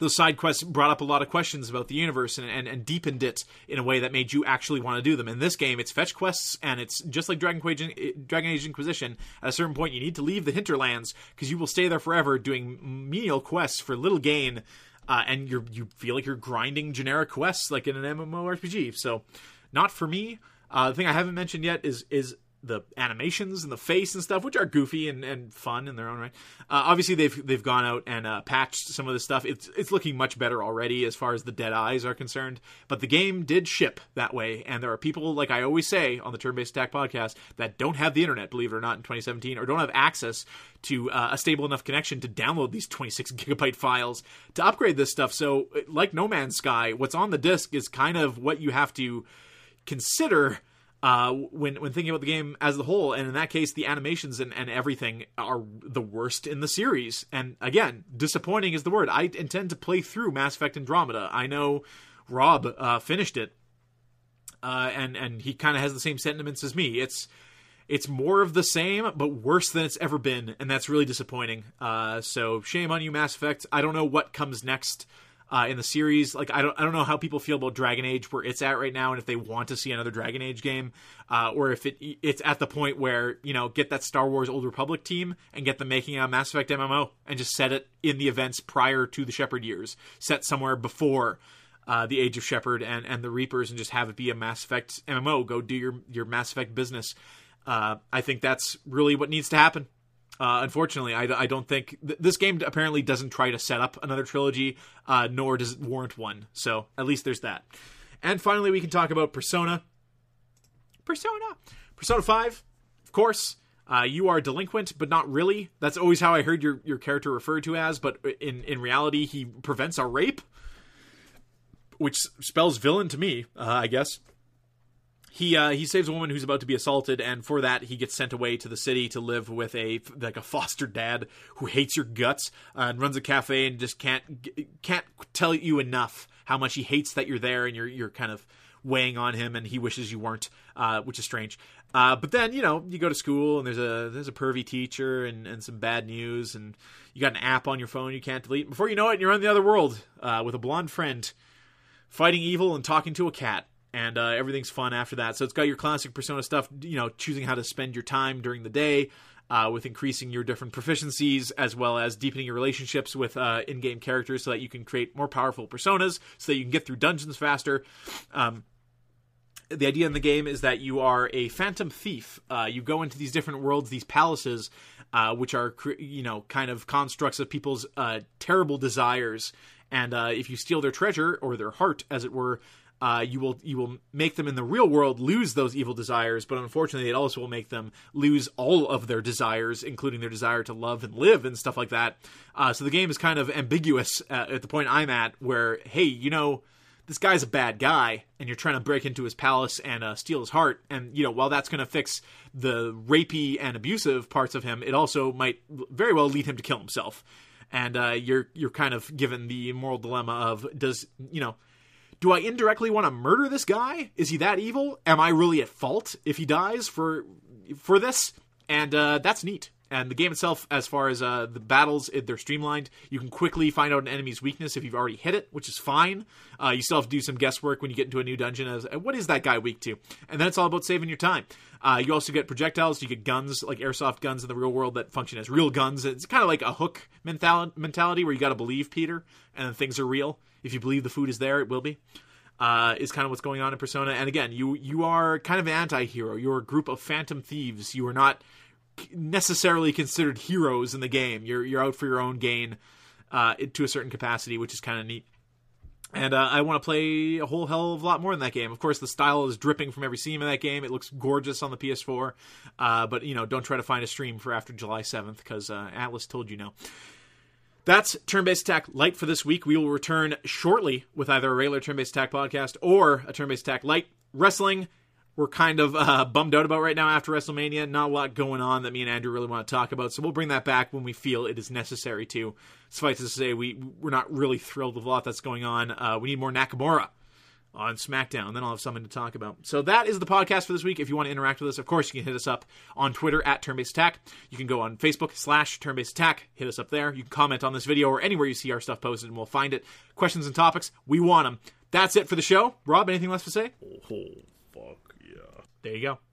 those side quests brought up a lot of questions about the universe and, and, and, deepened it in a way that made you actually want to do them. In this game, it's fetch quests, and it's just like Dragon Age, Dragon Age Inquisition. At a certain point, you need to leave the hinterlands because you will stay there forever doing menial quests for little gain, uh, and you you feel like you're grinding generic quests like in an MMORPG. So, not for me. Uh, the thing I haven't mentioned yet is is the animations and the face and stuff, which are goofy and, and fun in their own right. Uh, obviously, they've they've gone out and uh, patched some of the stuff. It's it's looking much better already as far as the dead eyes are concerned. But the game did ship that way, and there are people like I always say on the Turn Based Attack podcast that don't have the internet, believe it or not, in 2017, or don't have access to uh, a stable enough connection to download these 26 gigabyte files to upgrade this stuff. So, like No Man's Sky, what's on the disc is kind of what you have to consider uh, when when thinking about the game as a whole. And in that case, the animations and, and everything are the worst in the series. And again, disappointing is the word. I intend to play through Mass Effect Andromeda. I know Rob uh, finished it, uh, and and he kind of has the same sentiments as me. It's it's more of the same, but worse than it's ever been, and that's really disappointing. Uh, so shame on you, Mass Effect. I don't know what comes next uh, in the series. Like I don't I don't know how people feel about Dragon Age where it's at right now, and if they want to see another Dragon Age game, uh, or if it it's at the point where you know get that Star Wars Old Republic team and get them making a Mass Effect MMO and just set it in the events prior to the Shepard years, set somewhere before. Uh, the Age of Shepard and, and the Reapers, and just have it be a Mass Effect MMO. Go do your your Mass Effect business. Uh, I think that's really what needs to happen. Uh, unfortunately, I, I, don't think th- this game apparently doesn't try to set up another trilogy, uh, nor does it warrant one. So at least there's that. And finally, we can talk about Persona. Persona, Persona Five, of course. Uh, you are delinquent, but not really. That's always how I heard your, your character referred to as. But in in reality, he prevents a rape, which spells villain to me. Uh, I guess he uh, he saves a woman who's about to be assaulted, and for that he gets sent away to the city to live with a like a foster dad who hates your guts uh, and runs a cafe and just can't can't tell you enough how much he hates that you're there and you're you're kind of weighing on him and he wishes you weren't, uh, which is strange. Uh, but then you know you go to school and there's a there's a pervy teacher and, and some bad news and you got an app on your phone you can't delete. Before you know it, you're on the other world uh, with a blonde friend fighting evil and talking to a cat and uh, everything's fun after that. So it's got your classic Persona stuff, you know, choosing how to spend your time during the day. Uh, with increasing your different proficiencies as well as deepening your relationships with uh, in-game characters so that you can create more powerful personas so that you can get through dungeons faster um, the idea in the game is that you are a phantom thief uh, you go into these different worlds these palaces uh, which are you know kind of constructs of people's uh, terrible desires and uh, if you steal their treasure or their heart as it were uh, you will you will make them in the real world lose those evil desires, but unfortunately, it also will make them lose all of their desires, including their desire to love and live and stuff like that. Uh, so the game is kind of ambiguous uh, at the point I'm at, where hey, you know, this guy's a bad guy, and you're trying to break into his palace and uh, steal his heart, and you know, while that's going to fix the rapey and abusive parts of him, it also might very well lead him to kill himself. And uh, you're you're kind of given the moral dilemma of does you know do I indirectly want to murder this guy? Is he that evil? Am I really at fault if he dies for for this? And uh, that's neat. And the game itself, as far as uh, the battles, they're streamlined. You can quickly find out an enemy's weakness if you've already hit it, which is fine. Uh, you still have to do some guesswork when you get into a new dungeon as what is that guy weak to? And then it's all about saving your time. Uh, you also get projectiles. You get guns, like airsoft guns in the real world that function as real guns. It's kind of like a hook mentality where you got to believe Peter, and things are real. If you believe the food is there, it will be. Uh, is kind of what's going on in Persona. And again, you you are kind of an anti-hero. You're a group of phantom thieves. You are not necessarily considered heroes in the game. You're you're out for your own gain uh, to a certain capacity, which is kind of neat. And uh, I want to play a whole hell of a lot more in that game. Of course, the style is dripping from every seam in that game. It looks gorgeous on the PS4. Uh, but you know, don't try to find a stream for after July 7th because uh, Atlus told you no. That's Turn Based Attack Light for this week. We will return shortly with either a regular Turn Based Attack podcast or a Turn Based Attack Light. Wrestling, we're kind of uh, bummed out about right now after WrestleMania. Not a lot going on that me and Andrew really want to talk about, so we'll bring that back when we feel it is necessary to. Suffice to say, we we're not really thrilled with a lot that's going on. Uh, we need more Nakamura on SmackDown. Then I'll have something to talk about. So that is the podcast for this week. If you want to interact with us, of course, you can hit us up on Twitter at Turn-Based Attack. You can go on Facebook slash Turn-Based Attack. Hit us up there. You can comment on this video or anywhere you see our stuff posted, and we'll find it. Questions and topics, we want them. That's it for the show. Rob, anything left to say? Oh, fuck. There you go.